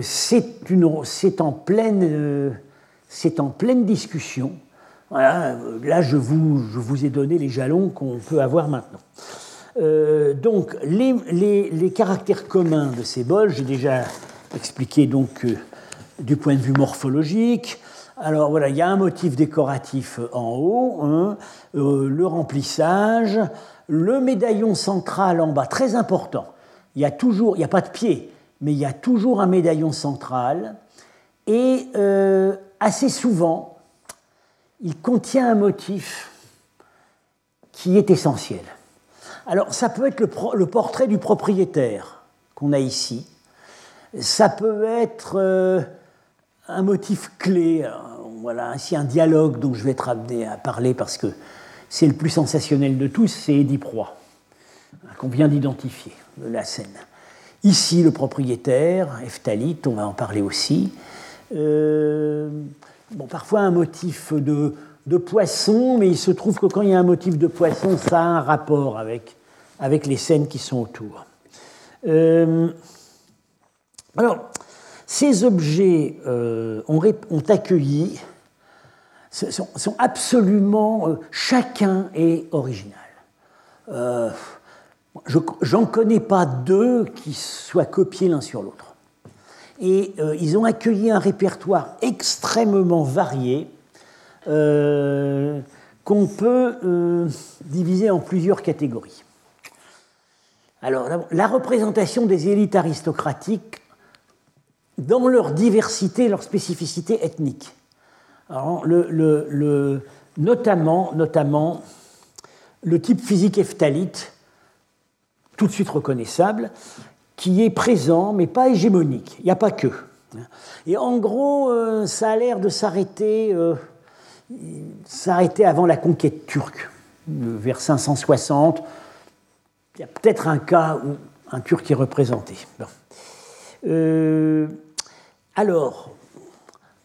c'est en, pleine, discussion. Là, je vous, ai donné les jalons qu'on peut avoir maintenant. Euh, donc, les, caractères communs de ces bols, j'ai déjà expliqué donc euh, du point de vue morphologique. Alors voilà, il y a un motif décoratif en haut, hein, euh, le remplissage, le médaillon central en bas, très important. Il y a toujours, il n'y a pas de pied, mais il y a toujours un médaillon central. Et assez souvent, il contient un motif qui est essentiel. Alors ça peut être le, portrait du propriétaire qu'on a ici, ça peut être euh, un motif clé, voilà, ainsi un dialogue dont je vais être amené à parler parce que c'est le plus sensationnel de tous, c'est Édipe Roi, qu'on vient d'identifier de la scène. Ici, le propriétaire, Ephthalite, on va en parler aussi. Euh, parfois un motif de, poisson, mais il se trouve que quand il y a un motif de poisson, ça a un rapport avec, avec les scènes qui sont autour. Euh, alors, ces objets euh, ont, accueilli, sont, absolument, euh, chacun est original. J'en connais pas deux qui soient copiés l'un sur l'autre. Et ils ont accueilli un répertoire extrêmement varié euh, qu'on peut euh, diviser en plusieurs catégories. Alors, la représentation des élites aristocratiques dans leur diversité, leur spécificité ethnique. Notamment, le type physique ephthalite, tout de suite reconnaissable, qui est présent, mais pas hégémonique. Il n'y a pas que. Et en gros, euh, ça a l'air de s'arrêter s'arrêtait avant la conquête turque, vers 560. Il y a peut-être un cas où un Turc est représenté. Euh, alors,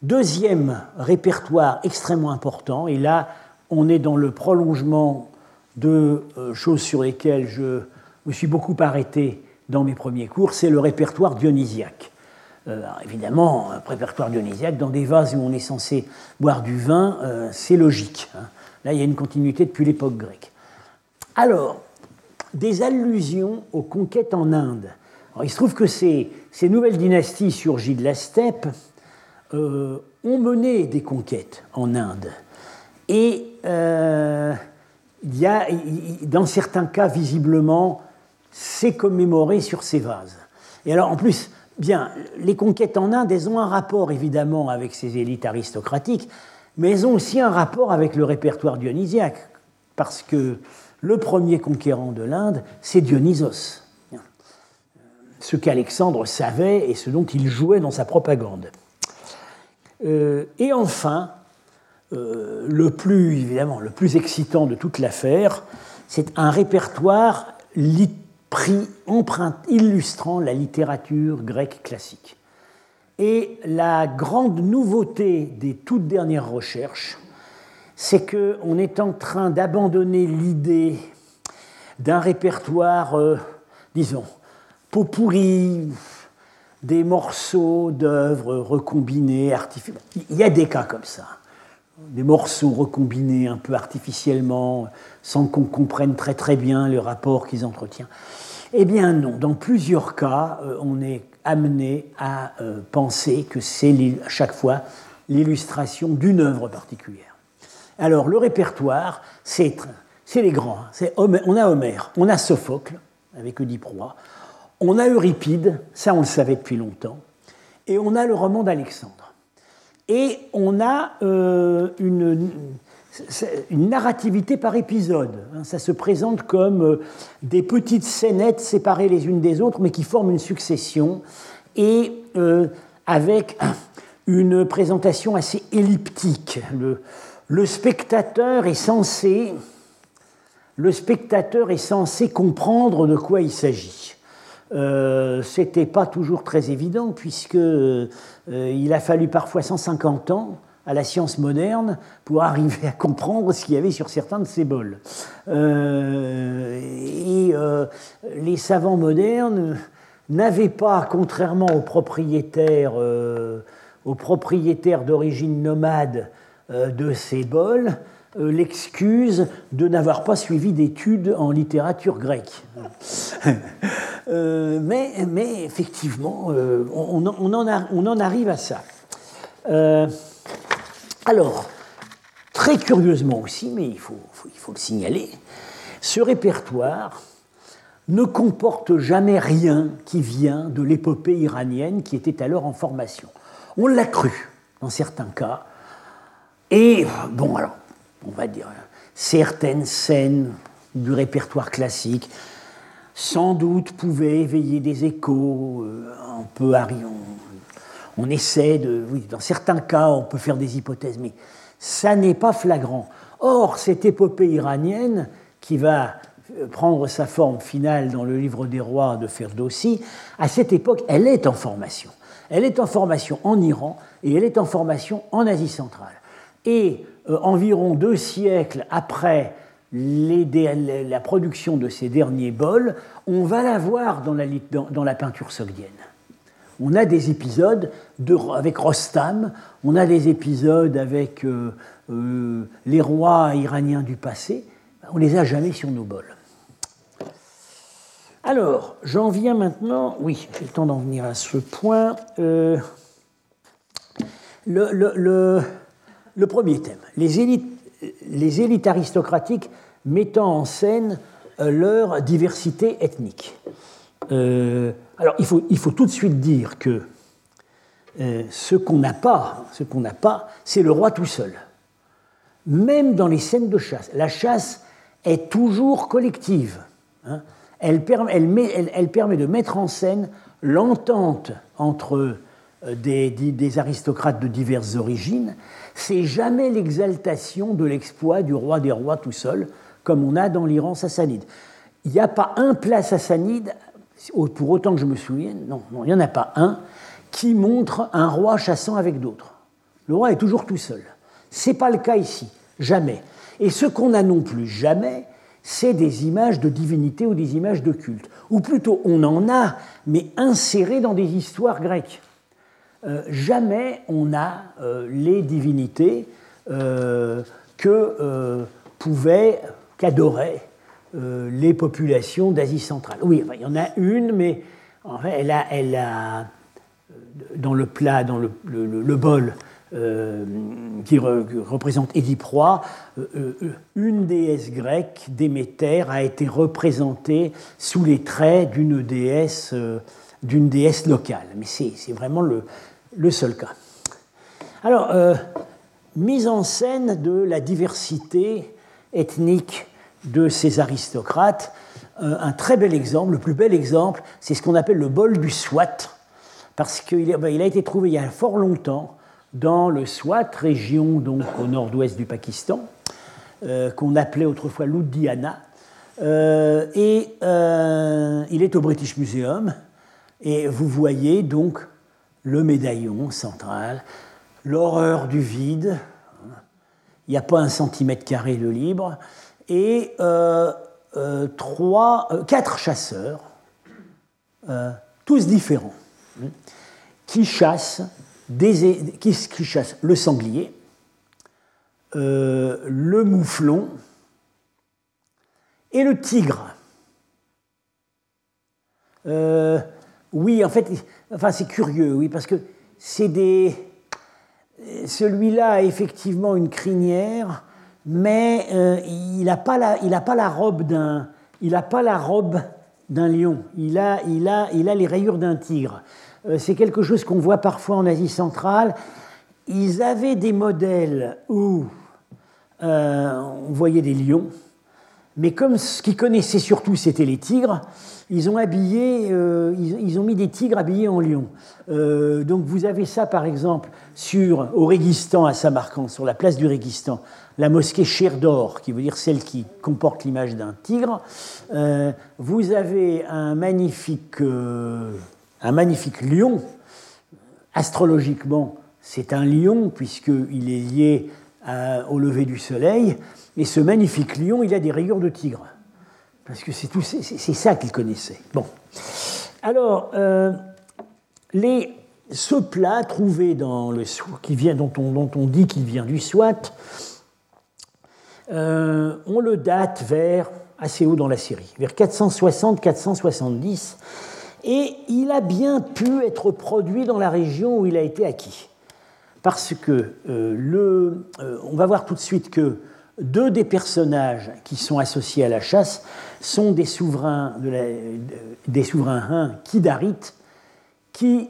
deuxième répertoire extrêmement important, et là, on est dans le prolongement de euh, choses sur lesquelles je me suis beaucoup arrêté dans mes premiers cours, c'est le répertoire dionysiaque. Euh, évidemment, un répertoire dionysiaque, dans des vases où on est censé boire du vin, euh, c'est logique. Hein. Là, il y a une continuité depuis l'époque grecque. Alors, des allusions aux conquêtes en Inde. il se trouve que ces, nouvelles dynasties surgies de la steppe euh, ont mené des conquêtes en Inde. Et il y a, dans certains cas, visiblement, c'est commémoré sur ces vases. Et alors, en plus, Bien, les conquêtes en Inde, elles ont un rapport évidemment avec ces élites aristocratiques, mais elles ont aussi un rapport avec le répertoire dionysiaque, parce que le premier conquérant de l'Inde, c'est Dionysos, ce qu'Alexandre savait et ce dont il jouait dans sa propagande. Euh, et enfin, euh, le plus évidemment le plus excitant de toute l'affaire, c'est un répertoire empreinte illustrant la littérature grecque classique. Et la grande nouveauté des toutes dernières recherches, c'est qu'on est en train d'abandonner l'idée d'un répertoire, euh, disons, pot pourri, des morceaux d'œuvres recombinés, artificiels. Il y a des cas comme ça. Des morceaux recombinés un peu artificiellement, sans qu'on comprenne très très bien le rapport qu'ils entretiennent. Eh bien non, dans plusieurs cas, euh, on est amené à euh, penser que c'est à chaque fois l'illustration d'une œuvre particulière. Alors le répertoire, c'est les grands. Hein. on a Homère, on a Sophocle, avec Oedipe on a Euripide, ça on le savait depuis longtemps, et on a le roman d'Alexandre. Et on a euh, une, une narrativité par épisode. Hein. Ça se présente comme euh, des petites scénettes séparées les unes des autres, mais qui forment une succession, et euh, avec une présentation assez elliptique. Le, spectateur est censé, le spectateur est censé comprendre de quoi il s'agit. Euh, c'était pas toujours très évident, puisque euh, il a fallu parfois 150 ans à la science moderne pour arriver à comprendre ce qu'il y avait sur certains de ces bols. Euh, et les savants modernes n'avaient pas, contrairement aux propriétaires, aux propriétaires d'origine nomade de ces bols, l'excuse de n'avoir pas suivi d'études en littérature grecque. Euh, mais, effectivement, euh, on, on, en arrive à ça. alors, très curieusement aussi, mais il faut, il faut le signaler, ce répertoire ne comporte jamais rien qui vient de l'épopée iranienne qui était alors en formation. On l'a cru, dans certains cas. Et, bon, alors, on va dire, certaines scènes du répertoire classique, sans doute pouvaient éveiller des échos euh, un peu on, on, essaie de. Oui, dans certains cas, on peut faire des hypothèses, mais ça n'est pas flagrant. Or, cette épopée iranienne, qui va euh, prendre sa forme finale dans le livre des rois de Ferdowsi, à cette époque, elle est en formation. Elle est en formation en Iran et elle est en formation en Asie centrale. Et environ deux siècles après la production de ces derniers bols, on va la voir dans la, peinture sogdienne. On a des épisodes avec Rostam, on a des épisodes avec euh, euh, les rois iraniens du passé, on les a jamais sur nos bols. Alors, j'en viens maintenant, oui, j'ai le temps d'en venir à ce point. le premier thème, les élites, aristocratiques mettant en scène euh, leur diversité ethnique. Euh, alors il faut, tout de suite dire que euh, ce qu'on n'a pas, ce c'est le roi tout seul. Même dans les scènes de chasse, la chasse est toujours collective. Hein. Elle, permet de mettre en scène l'entente entre des, des, aristocrates de diverses origines c'est jamais l'exaltation de l'exploit du roi des rois tout seul, comme on a dans l'Iran sassanide. Il n'y a pas un plat sassanide, pour autant que je me souvienne, non, il n'y en a pas un, qui montre un roi chassant avec d'autres. Le roi est toujours tout seul. Ce n'est pas le cas ici, jamais. Et ce qu'on n'a non plus jamais, c'est des images de divinité ou des images de culte. Ou plutôt, on en a, mais insérées dans des histoires grecques. Euh, jamais on a euh, les divinités euh, que pouvaient, qu'adoraient les populations d'Asie centrale. Oui, il y en a une, mais en fait, elle a, elle a dans le plat, dans le, bol qui représente Édiproie, une déesse grecque, Déméter, a été représentée sous les traits d'une déesse, d'une déesse locale. Mais c'est vraiment le, le seul cas. Alors, euh, mise en scène de la diversité ethnique de ces aristocrates, euh, un très bel exemple, le plus bel exemple, c'est ce qu'on appelle le bol du Swat, parce qu'il ben, a été trouvé il y a fort longtemps dans le Swat, région donc au nord-ouest du Pakistan, euh, qu'on appelait autrefois l'Uddiyana. et il est au British Museum. Et vous voyez donc le médaillon central, l'horreur du vide, il n'y a pas un centimètre carré de libre, et euh, euh, trois, euh, quatre chasseurs, tous différents, qui chassent, qui, chassent le sanglier, le mouflon et le tigre. oui, en fait, Enfin, c'est curieux, oui, parce que c'est des. Celui-là a effectivement une crinière, mais euh, il n'a pas, la, robe d'un. Pas la robe d'un lion. Il a, il, a, il a les rayures d'un tigre. Euh, c'est quelque chose qu'on voit parfois en Asie centrale. Ils avaient des modèles où euh, on voyait des lions, Mais comme ce qu'ils connaissaient surtout, c'était les tigres, ils ont, habillé, euh, ils, ont mis des tigres habillés en lions. Euh, donc vous avez ça, par exemple, sur, au Régistan à Samarkand, sur la place du Régistan, la mosquée d'or, qui veut dire celle qui comporte l'image d'un tigre. Euh, vous avez un magnifique, un magnifique lion. Astrologiquement, c'est un lion, puisqu'il est lié au lever du soleil. Et ce magnifique lion, il a des rayures de tigre. Parce que c'est, ça qu'il connaissait. Bon. Alors, euh, les, ce plat trouvé dans le qui vient, dont, on, dont on dit qu'il vient du Swat, euh, on le date vers assez haut dans la Syrie, vers 460-470, et il a bien pu être produit dans la région où il a été acquis. Parce que euh, le, on va voir tout de suite que deux des personnages qui sont associés à la chasse sont des souverains, de des souverains kidarites qui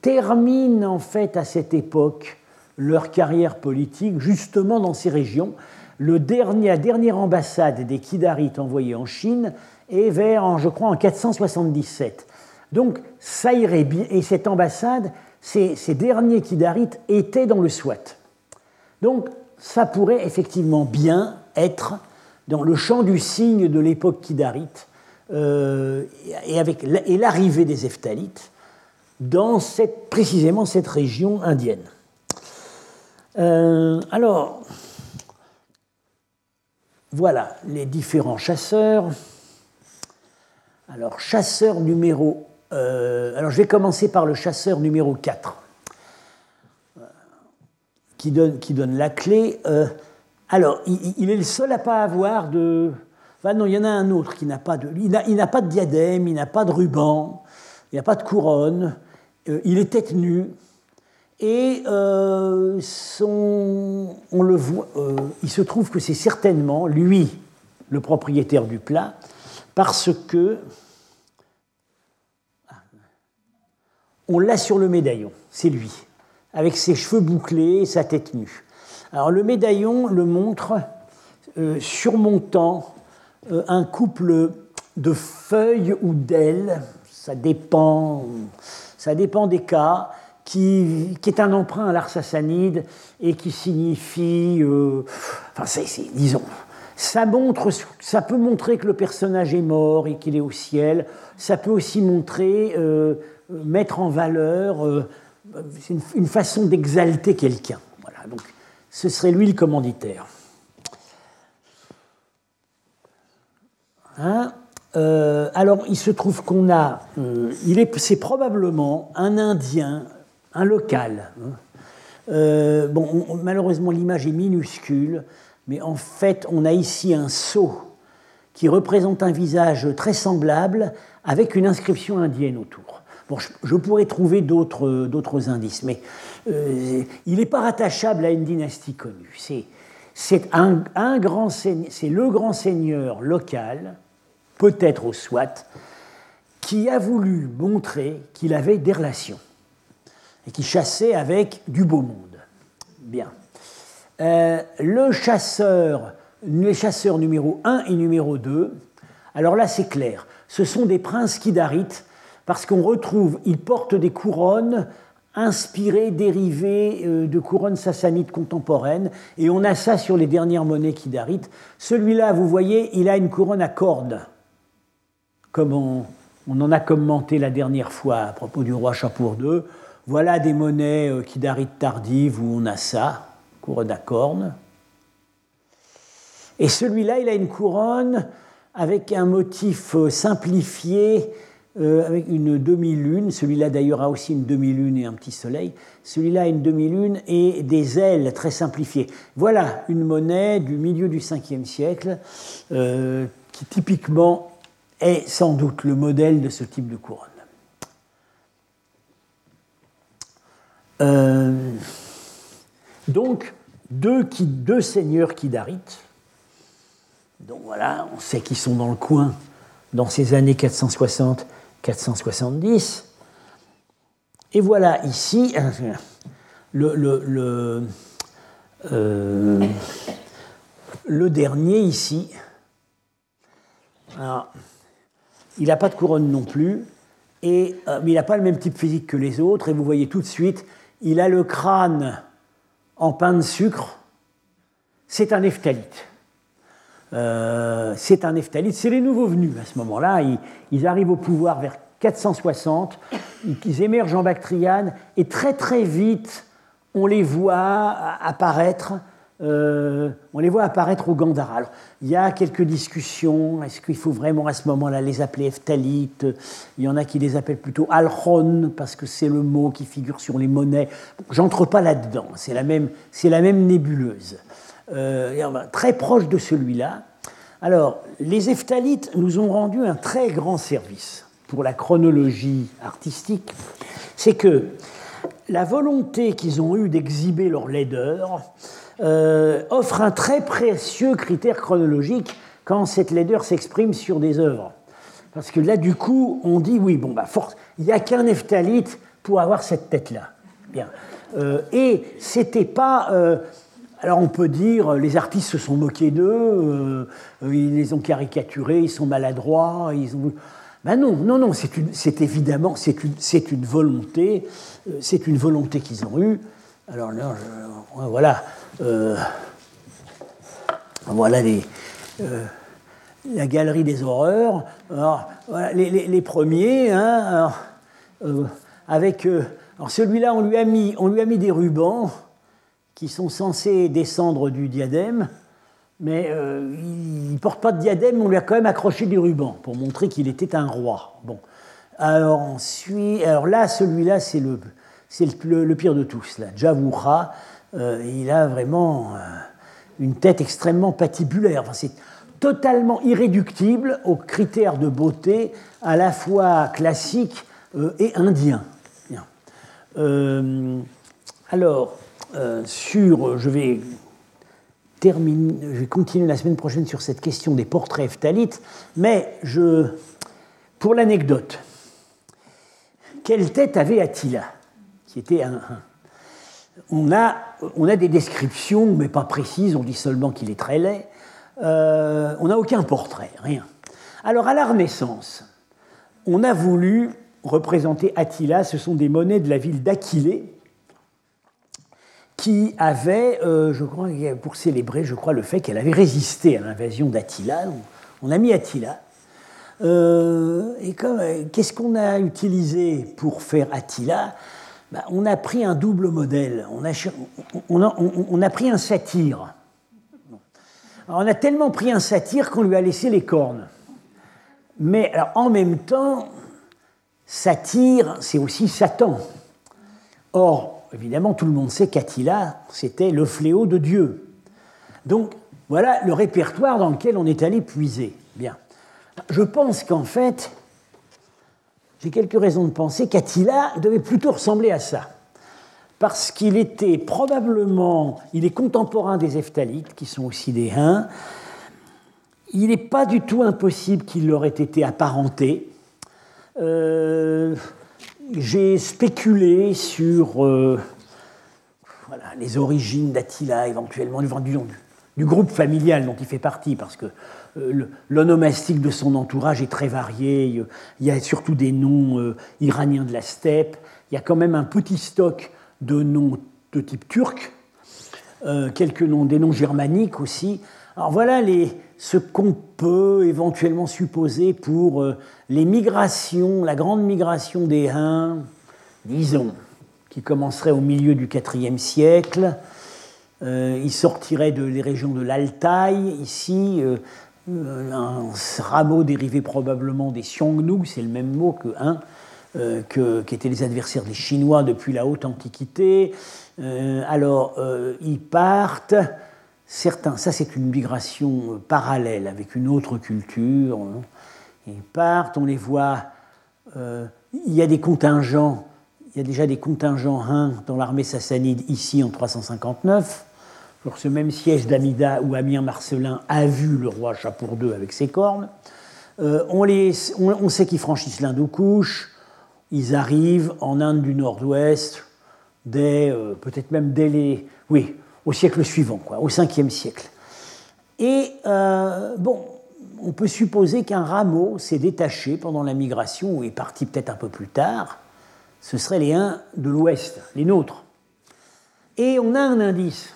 terminent en fait à cette époque leur carrière politique justement dans ces régions. Le dernier, la dernière ambassade des Kidarites envoyée en Chine est vers, je crois, en 477. Donc ça irait bien. Et cette ambassade, ces, ces derniers Kidarites étaient dans le Swat. Donc ça pourrait effectivement bien être dans le champ du signe de l'époque kidarite euh, et, avec, et l'arrivée des Eftalites dans cette, précisément cette région indienne. Euh, alors, voilà les différents chasseurs. Alors, chasseur numéro. Euh, alors, je vais commencer par le chasseur numéro 4 qui donne, la clé. Euh, alors, il, est le seul à pas avoir de. Enfin, non, il y en a un autre qui n'a pas de. Il n'a pas de diadème, il n'a pas de ruban, il n'a pas de couronne, euh, il est tête nue. Et euh, son, on le voit, il se trouve que c'est certainement lui, le propriétaire du plat, parce que on l'a sur le médaillon, c'est lui avec ses cheveux bouclés et sa tête nue. Alors le médaillon le montre euh, surmontant euh, un couple de feuilles ou d'ailes, ça dépend, ça dépend des cas, qui, est un emprunt à l'art sassanide et qui signifie, euh, enfin c'est, disons, ça, montre, ça peut montrer que le personnage est mort et qu'il est au ciel, ça peut aussi montrer, mettre en valeur c'est une, façon d'exalter quelqu'un. Voilà, donc ce serait lui le commanditaire. Hein euh, alors, il se trouve qu'on a, euh, c'est probablement un Indien, un local. Hein. Euh, malheureusement, l'image est minuscule, mais en fait, on a ici un sceau qui représente un visage très semblable avec une inscription indienne autour je, pourrais trouver d'autres indices, mais euh, il n'est pas rattachable à une dynastie connue. C'est le grand seigneur local, peut-être au Swat, qui a voulu montrer qu'il avait des relations et qui chassait avec du beau monde. Bien. Euh, le chasseur, les chasseurs numéro 1 et numéro 2, alors là c'est clair, ce sont des princes kidarites parce qu'on retrouve, ils portent des couronnes inspirées, dérivées euh, de couronnes sassanides contemporaines, et on a ça sur les dernières monnaies kidarites. Celui-là, vous voyez, il a une couronne à cordes, comme on, en a commenté la dernière fois à propos du roi Chapour II. Voilà des monnaies euh, kidarites tardives où on a ça, couronne à cornes. Et celui-là, il a une couronne avec un motif euh, simplifié euh, avec une demi-lune. Celui-là d'ailleurs a aussi une demi-lune et un petit soleil. Celui-là a une demi-lune et des ailes très simplifiées. Voilà une monnaie du milieu du 5e siècle euh, qui typiquement est sans doute le modèle de ce type de couronne. Euh, donc, deux, deux seigneurs kidarites. Donc voilà, on sait qu'ils sont dans le coin dans ces années 460 470. Et voilà ici le, euh, dernier ici, il n'a pas de couronne non plus, et, euh, mais il n'a pas le même type physique que les autres, et vous voyez tout de suite, il a le crâne en pain de sucre, c'est un ephtalite. Euh, c'est un ephtalite, c'est les nouveaux venus à ce moment-là, ils, arrivent au pouvoir vers 460, ils émergent en Bactriane, et très très vite, on les voit apparaître euh, on les voit apparaître au Gandhara. Alors, il y a quelques discussions. Est-ce qu'il faut vraiment à ce moment-là les appeler Eftalites Il y en a qui les appellent plutôt Alron, parce que c'est le mot qui figure sur les monnaies. J'entre pas là-dedans. C'est la c'est la même nébuleuse. Euh, très proche de celui-là. Alors, les Eftalites nous ont rendu un très grand service pour la chronologie artistique. C'est que la volonté qu'ils ont eue d'exhiber leur laideur, euh, offre un très précieux critère chronologique quand cette laideur s'exprime sur des œuvres. Parce que là, du coup, on dit oui, bon, bah, force, il n'y a qu'un ephtalite pour avoir cette tête-là. Bien. Euh, et c'était pas. Euh, alors on peut dire, les artistes se sont moqués d'eux, ils les ont caricaturés, ils sont maladroits, ils ont. Ben non, non, non, c'est évidemment, c'est une, volonté, c'est une volonté qu'ils ont eue. Alors là, voilà, euh, voilà euh, la galerie des horreurs. Les, premiers, hein, euh, avec. alors celui-là, on lui a mis des rubans qui sont censés descendre du diadème, mais il ne porte pas de diadème, on lui a quand même accroché des rubans pour montrer qu'il était un roi. Bon. Alors, ensuite, alors là, celui-là, c'est le, pire de tous. Là. Euh, il a vraiment euh, une tête extrêmement patibulaire. c'est totalement irréductible aux critères de beauté à la fois classiques euh, et indiens. alors, sur, je vais terminer, je vais continuer la semaine prochaine sur cette question des portraits phtalites, mais je, pour l'anecdote, quelle tête avait Attila, qui était un on a, on a des descriptions, mais pas précises, on dit seulement qu'il est très laid. Euh, on n'a aucun portrait, rien. Alors à la Renaissance, on a voulu représenter Attila, ce sont des monnaies de la ville d'Aquilée, qui avait, euh, je crois, pour célébrer, je crois, le fait qu'elle avait résisté à l'invasion d'Attila. On a mis Attila. Euh, et qu'est-ce qu'on a utilisé pour faire Attila? Bah, on a pris un double modèle, on a, pris un satyre. on a tellement pris un satyre qu'on lui a laissé les cornes. Mais en même temps, satyre, c'est aussi Satan. Or, évidemment, tout le monde sait qu'Attila, c'était le fléau de Dieu. Donc, voilà le répertoire dans lequel on est allé puiser. Bien. Je pense qu'en fait, j'ai quelques raisons de penser qu'Attila devait plutôt ressembler à ça. Parce qu'il était probablement, il est contemporain des Eftalites, qui sont aussi des Huns. Il n'est pas du tout impossible qu'il leur ait été apparenté. Euh, j'ai spéculé sur euh, les origines d'Attila, éventuellement du, groupe familial dont il fait partie, parce que euh, l'onomastique de son entourage est très varié. Il y a surtout des noms euh, iraniens de la steppe. Il y a quand même un petit stock de noms de type turc, quelques noms, des noms germaniques aussi. Alors voilà les, ce qu'on peut éventuellement supposer pour les migrations, la grande migration des Huns, disons, qui commencerait au milieu du IVe siècle. ils sortiraient de les régions de l'Altaï, ici, euh, un rameau dérivé probablement des Xiongnu, c'est le même mot que un, euh, que, qui étaient les adversaires des Chinois depuis la haute Antiquité. Euh, alors, ils partent, certains, ça c'est une migration parallèle avec une autre culture. Hein. Ils partent, on les voit, il y a des contingents, il y a déjà des contingents hein, dans l'armée sassanide ici en 359 ce même siège d'Amida où Amir Marcelin a vu le roi Chapour II avec ses cornes. Euh, on, les, on, sait qu'ils franchissent l'Indo-Couche, ils arrivent en Inde du Nord-Ouest, euh, peut-être même dès les, oui, au siècle suivant, quoi, au 5e siècle. Et euh, bon, on peut supposer qu'un rameau s'est détaché pendant la migration ou est parti peut-être un peu plus tard. Ce seraient les uns de l'ouest, les nôtres. Et on a un indice.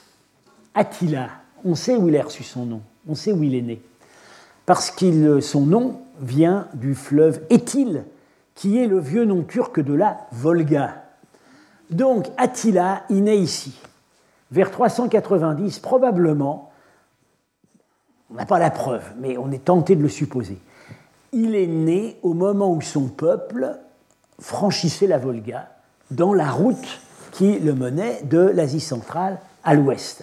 Attila, on sait où il a reçu son nom, on sait où il est né. Parce que son nom vient du fleuve Éthyle, qui est le vieux nom turc de la Volga. Donc Attila, il naît ici, vers 390, probablement, on n'a pas la preuve, mais on est tenté de le supposer. Il est né au moment où son peuple franchissait la Volga, dans la route qui le menait de l'Asie centrale à l'ouest.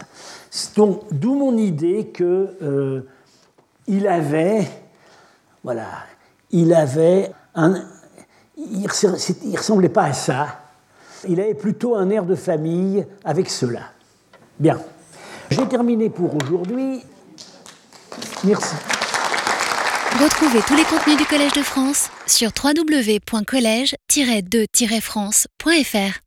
D'où mon idée que euh, il avait, voilà, il avait un, il, il ressemblait pas à ça. Il avait plutôt un air de famille avec cela. Bien. J'ai terminé pour aujourd'hui. Merci. Retrouvez tous les contenus du Collège de France sur www.colège-2-france.fr.